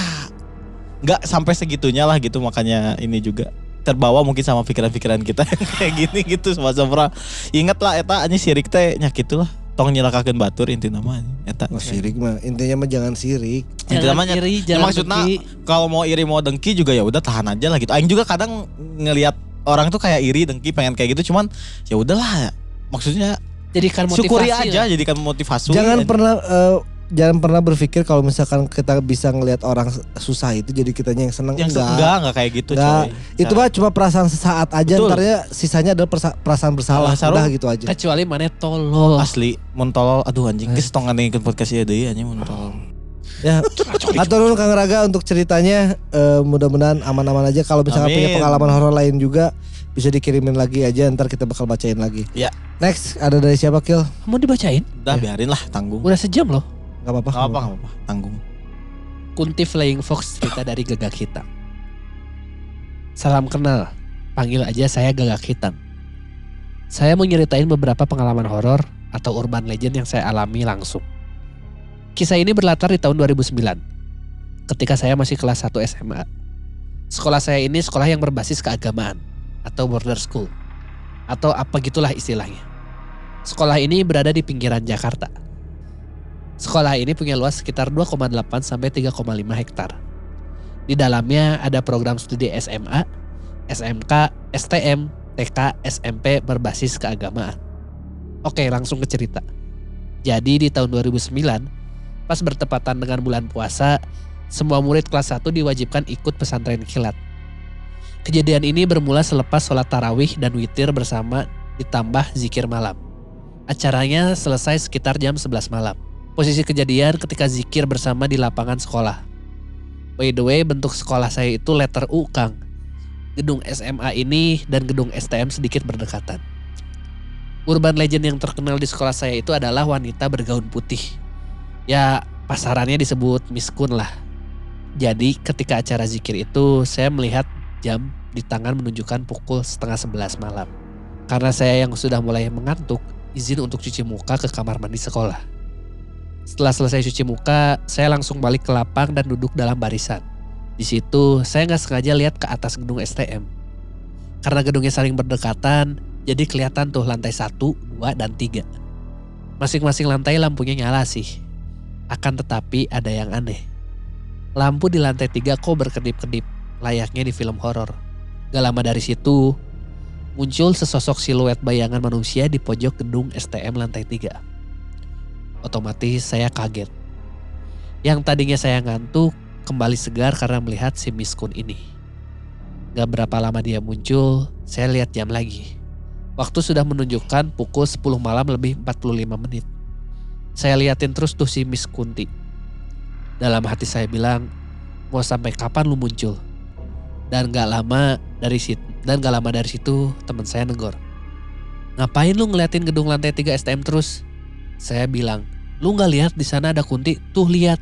nggak sampai segitunya lah gitu makanya ini juga terbawa mungkin sama pikiran-pikiran kita kayak gini gitu sobat sompral. Ingat lah eta anjing sirik teh nya gitu lah. Tong nyelakakeun batur inti nama eta.
Oh, sirik mah intinya mah jangan sirik.
Inti namanya-
iri,
Ya, maksudnya kalau mau iri mau dengki juga ya udah tahan aja lah gitu. Aing juga kadang ngelihat orang tuh kayak iri dengki pengen kayak gitu cuman ya udahlah maksudnya
jadikan motivasi.
syukuri
lah.
aja jadikan motivasi
jangan
aja.
pernah eh, jangan pernah berpikir kalau misalkan kita bisa ngelihat orang susah itu jadi kitanya yang seneng
yang
enggak.
enggak enggak kayak gitu
Enggak.
coy
Itu mah cuma perasaan sesaat aja,
Betul.
ntarnya sisanya adalah perasaan bersalah.
Ah, Saru.
Udah gitu aja.
Kecuali mana tolol.
asli mun tolol aduh anjing
Eh.
geus tong ngandengkeun podcast ieu deui anjing mun tolol
Ya, atur dulu Kang Raga untuk ceritanya eh, mudah-mudahan aman-aman aja. Kalau misalkan
Amin.
punya pengalaman horor lain juga bisa dikirimin lagi aja. Ntar kita bakal bacain lagi.
Ya.
Next ada dari siapa Kil?
Mau dibacain?
udah
Ya.
biarin lah tanggung
Udah sejam loh.
Gak apa-apa.
Gak apa gak apa tanggung
Kunti Flying Fox cerita dari Gagak Hitam. Salam kenal, panggil aja saya Gagak Hitam. Saya mau nyeritain beberapa pengalaman horor atau urban legend yang saya alami langsung. Kisah ini berlatar di tahun 2009, ketika saya masih kelas 1 SMA. Sekolah saya ini sekolah yang berbasis keagamaan, atau border school, atau apa gitulah istilahnya. Sekolah ini berada di pinggiran Jakarta. Sekolah ini punya luas sekitar 2,8 sampai 3,5 hektar. Di dalamnya ada program studi SMA, SMK, STM, TK, SMP berbasis keagamaan. Oke, langsung ke cerita. Jadi di tahun 2009, pas bertepatan dengan bulan puasa, semua murid kelas 1 diwajibkan ikut pesantren kilat. Kejadian ini bermula selepas sholat tarawih dan witir bersama ditambah zikir malam. Acaranya selesai sekitar jam 11 malam. Posisi kejadian ketika zikir bersama di lapangan sekolah. By the way, bentuk sekolah saya itu letter U, Kang. Gedung SMA ini dan gedung STM sedikit berdekatan. Urban legend yang terkenal di sekolah saya itu adalah wanita bergaun putih. Ya, pasarannya disebut Miss Kun lah. Jadi ketika acara zikir itu saya melihat jam di tangan menunjukkan pukul setengah sebelas malam. Karena saya yang sudah mulai mengantuk, izin untuk cuci muka ke kamar mandi sekolah. Setelah selesai cuci muka, saya langsung balik ke lapang dan duduk dalam barisan. Di situ saya nggak sengaja lihat ke atas gedung STM. Karena gedungnya saling berdekatan, jadi kelihatan tuh lantai 1, 2, dan 3. Masing-masing lantai lampunya nyala sih. Akan tetapi ada yang aneh. Lampu di lantai 3 kok berkedip-kedip, layaknya di film horor. Gak lama dari situ, muncul sesosok siluet bayangan manusia di pojok gedung STM lantai 3. Otomatis saya kaget. Yang tadinya saya ngantuk, kembali segar karena melihat si miskun ini. Gak berapa lama dia muncul, saya lihat jam lagi. Waktu sudah menunjukkan pukul 10 malam lebih 45 menit. Saya liatin terus tuh si Miss Kunti. Dalam hati saya bilang, mau sampai kapan lu muncul? Dan gak lama dari situ, dan gak lama dari situ teman saya negor. Ngapain lu ngeliatin gedung lantai 3 STM terus? Saya bilang, lu gak lihat di sana ada Kunti? Tuh lihat.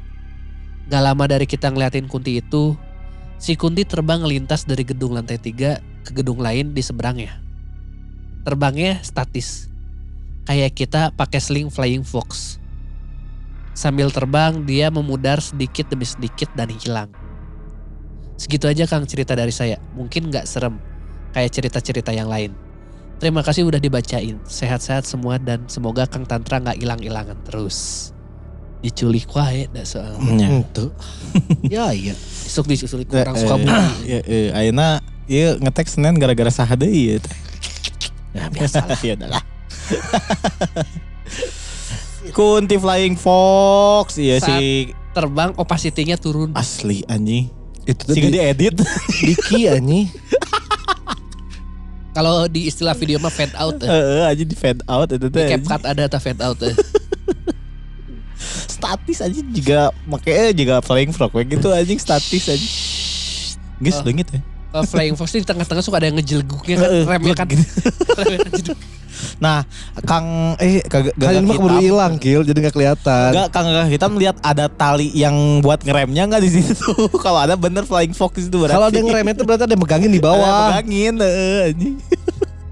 Gak lama dari kita ngeliatin Kunti itu, si Kunti terbang lintas dari gedung lantai 3 ke gedung lain di seberangnya. Terbangnya statis. Kayak kita pakai sling flying fox. Sambil terbang, dia memudar sedikit demi sedikit dan hilang. Segitu aja Kang cerita dari saya. Mungkin nggak serem kayak cerita-cerita yang lain. Terima kasih udah dibacain. Sehat-sehat semua dan semoga Kang Tantra nggak hilang-hilangan terus. Diculik wae dah soal.
Nya.
Itu. ya iya.
Isuk diculik
Eh,
orang
eh,
suka bumi.
Ya, eh, ayeuna ieu ngetek Senin gara-gara saha deui ieu teh.
Ya biasa.
ya udahlah. Kunti Flying Fox iya
Saat-
si
Terbang opacity-nya turun.
asli anjing.
Itu tuh
Si
di,
edit.
Diki anjing.
Kalau di istilah video mah fade out. eh.
Heeh, aja di fade out itu
Di
teh.
CapCut ada atau fade out. eh.
Statis aja juga makanya juga Flying Frog kayak gitu anjing statis aja. Geus
Oh.
leungit ya.
Kalau Flying Fox di tengah-tengah suka ada yang ngejelguknya kan. Remnya kan.
gitu.
Remnya kan jeduk.
Nah, Kang eh kagak
Kalian mah keburu hilang Kil jadi gak kelihatan.
Enggak, Kang Kang Hitam lihat ada tali yang buat ngeremnya enggak di situ. Kalau ada bener Flying Fox itu berarti.
Kalau ada yang ngerem itu berarti ada yang megangin di
Ada
bawah.
Pegangin, heeh, anjing.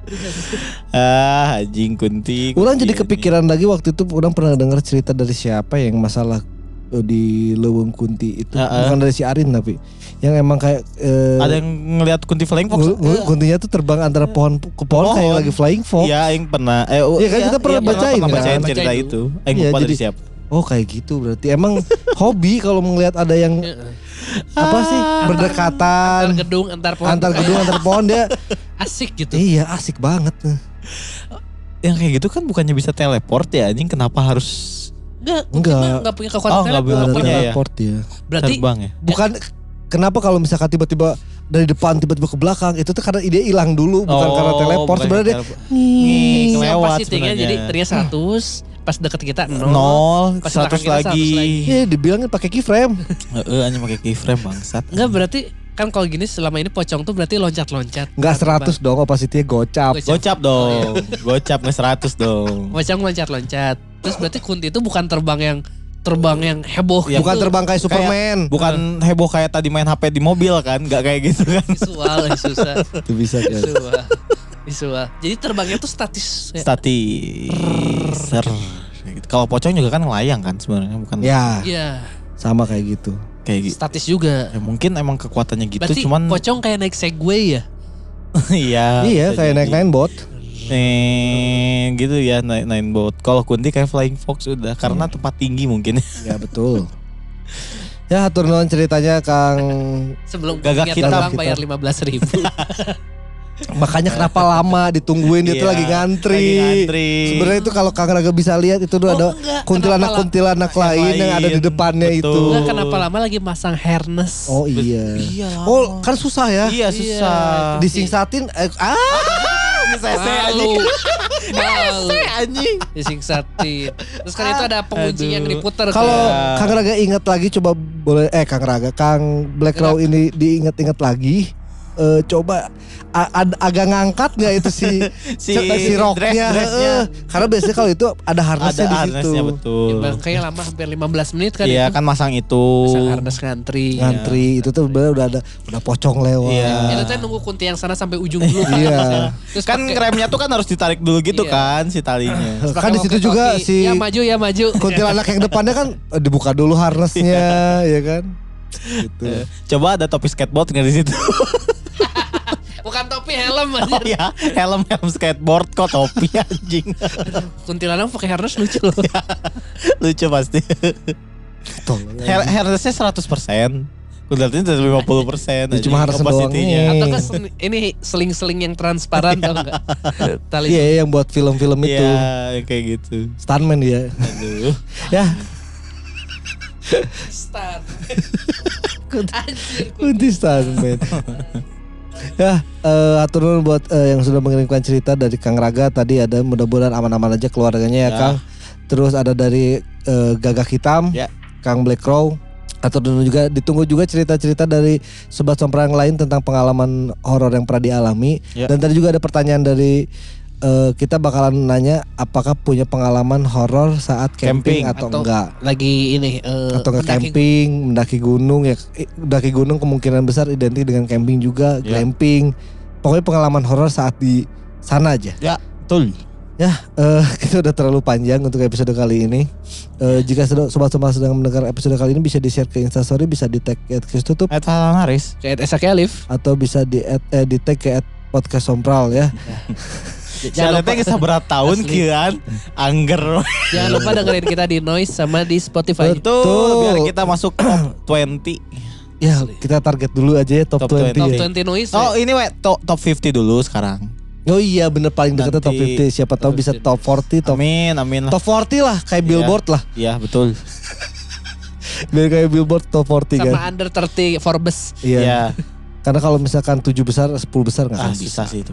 ah, anjing kunti.
Orang jadi kepikiran lagi waktu itu orang pernah dengar cerita dari siapa yang masalah eh, di Leweng Kunti itu
Heeh.
bukan dari si Arin tapi yang emang kayak eh,
Ada yang ngelihat kunti Flying Fox?
ngul- ngul- kuntinya tuh terbang antara pohon ke pohon kayak
Pohon.
lagi flying fox.
Iya, yang pernah. Eh, oh,
Iya kan, kita pernah bacain
pernah
kan?
bacain cerita
Bacain
itu. Eh,
Iya,
lupa dari
jadi-
siapa.
Oh kayak gitu berarti emang hobi kalau melihat ada yang
Heeh.
apa sih
Antar
berdekatan
gedung, antar pohon.
antar gedung antar pohon dia
Asik gitu.
iya asik banget
Yang kayak gitu kan bukannya bisa teleport ya, anjing kenapa harus
Enggak,
Enggak.
enggak. Enggak punya kekuatan
Oh, enggak
teleport.
ada
punya ya?
teleport ya
Berarti
terbang ya?
bukan kenapa kalau misalkan tiba-tiba dari depan tiba-tiba ke belakang itu tuh karena ide hilang dulu bukan
Oh,
karena teleport
bukan
sebenarnya dia
Kelewat
opacity-nya
sebenarnya.
jadi tadinya 100, pas deket kita 0.
Nol,
Pas
100
belakang kita 100
lagi.
lagi.
Iya dibilangin pakai keyframe
Heeh, anjing pakai keyframe bangsat.
Enggak berarti kan kalau gini selama ini pocong tuh berarti loncat-loncat.
Nggak 100 dong opacity-nya gocap
Gocap.
Gocap dong. Gocap nge 100 dong.
Pocong loncat-loncat. Terus berarti kunti itu bukan terbang yang terbang yang heboh
Ya,
bukan
gitu.
terbang kayak Superman
Bukan heboh kayak tadi main HP di mobil kan, nggak kayak gitu kan.
visual susah.
itu bisa kan
Visual. Visual. Jadi terbangnya tuh statis. Ya.
Statis. Ser. Kayak gitu. Kalau pocong juga kan ngelayang kan sebenarnya bukan
ya
Iya,
sama kayak gitu
kayak gitu.
statis juga.
Ya, mungkin emang kekuatannya gitu
Berarti
cuman
pocong kayak naik segway ya?
iya.
iya kayak
jadi.
naik naik bot
Eh, gitu ya naik naik boat. Kalau Kunti kayak flying fox udah karena tempat tinggi mungkin.
ya betul ya atur nuhun ceritanya Kang
Sebelum
Gagak hitam.
terbang bayar 15 ribu.
makanya kenapa lama ditungguin dia tuh
Iya,
lagi ngantri
lagi ngantri.
sebenarnya itu kalau Kang Raga bisa lihat itu tuh
Oh,
ada kuntilanak-kuntilanak
Kenapa
lain yang ada di
lain?
depannya
Betul.
itu
Enggak kenapa lama lagi masang harness.
oh iya
Iya.
oh kan susah ya
Iya susah.
disingsatin eh, ah
Sese anjing. Sese anjing.
Disiksa Tit. Terus kan itu ada pengunci yang diputer.
Kalau
Ya.
Kang Raga ingat lagi coba boleh eh Kang Raga, Kang Black Crow ini diingat-ingat lagi. Eh, coba a- ad- agak ngangkat nggak itu si
Si
si roknya?
dress- dressnya.
Eh, karena biasanya kalau itu ada harnessnya
Ada
di situ.
harnessnya betul.
Ya, kayaknya lama hampir 15 menit kan
Iya
itu.
kan masang itu.
Pasang harness ngantri.
Ngantri itu tuh sebenarnya udah ada udah pocong lewat.
Iya.
Itu tuh nunggu kunti yang sana sampai ujung dulu. kan.
Iya.
Terus
Kan
pakai-
remnya tuh kan harus ditarik dulu gitu
Iya.
kan si talinya.
terus
Kan di situ juga si-
Ya maju ya maju.
Kuntilanak yang depannya kan eh, dibuka dulu harnessnya, ya kan? Gitu.
Coba ada topi skateboard nggak di situ?
Bukan topi helm
Oh
aja.
ya, helm helm skateboard kok topi anjing.
Kuntilanak pakai harness lucu loh.
Lucu pasti. Her harnessnya 100%. Kudatnya dari 50% aja.
Ya, cuma harness doang.
Atau ke sen- ini seling-seling yang transparan tau enggak? Tali.
Iya yang buat film-film itu.
Iya, kayak gitu.
Stuntman dia.
Aduh.
Ya,
Anjir.
kunti stuntman. Ya, eh atur nuhun buat eh, yang sudah mengirimkan cerita dari Kang Raga tadi ada mudah-mudahan aman-aman aja keluarganya ya,
Ya.
Kang. Terus ada dari eh, Gagak Hitam,
Ya.
Kang Black Crow. Atau dulu juga ditunggu juga cerita-cerita dari sobat sompra yang lain tentang pengalaman horor yang pernah dialami.
Ya.
Dan tadi juga ada pertanyaan dari eh, kita bakalan nanya apakah punya pengalaman horor saat camping,
Camping.
atau,
Atau-
enggak
Lagi ini eh,
atau nggak
mendaki-
camping, mendaki gunung ya eh, mendaki gunung kemungkinan besar identik dengan camping juga,
Ya.
glamping. Pokoknya pengalaman horor saat di sana aja.
Ya, betul.
Ya, eh, kita udah terlalu panjang untuk episode kali ini. Eh, jika sudah- sobat-sobat sedang mendengar episode kali ini bisa di-share ke Instastory, bisa di tag ke tutup
Eta Haris.
Kayak Esa Kelif.
atau bisa di add- eh, di tag ke podcast sompral ya.
Jangan lupa kita berat tahun kian angger.
Jangan lupa dengerin kita di Noise sama di Spotify.
Betul,
biar kita masuk top 20.
Ya, kita target dulu aja ya top,
Top
20,
Top
ya.
20 Noise.
Oh,
ya.
ini we top, top 50 dulu sekarang.
Oh iya bener paling dekatnya top
Nanti-
50. Siapa tahu bisa top 40, top
Amin, amin lah.
top 40 lah kayak
Iya.
billboard lah.
Iya, betul.
Biar kayak billboard top 40
sama
kan.
under 30 Forbes.
Iya.
Iya.
Karena kalau misalkan 7 besar, 10 besar nggak
Ah,
akan
bisa sih itu.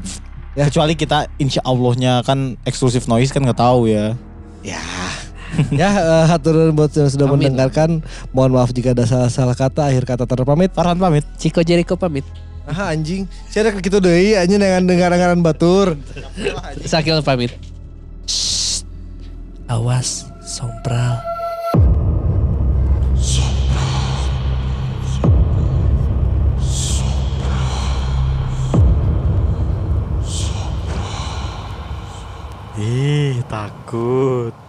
Ya.
Kecuali kita insya Allahnya kan eksklusif noise kan nggak tahu ya.
Ya. ya, eh, hatur nuhun buat yang sudah
Amin.
mendengarkan. Mohon maaf jika ada salah-salah kata. Akhir kata terpamit.
Farhan pamit.
Ciko Jericho pamit.
Ah anjing. Saya ada gitu deui anjing dengan dengar-dengaran batur.
Sakil pamit. Shh. Awas, sompral.
Ih, takut.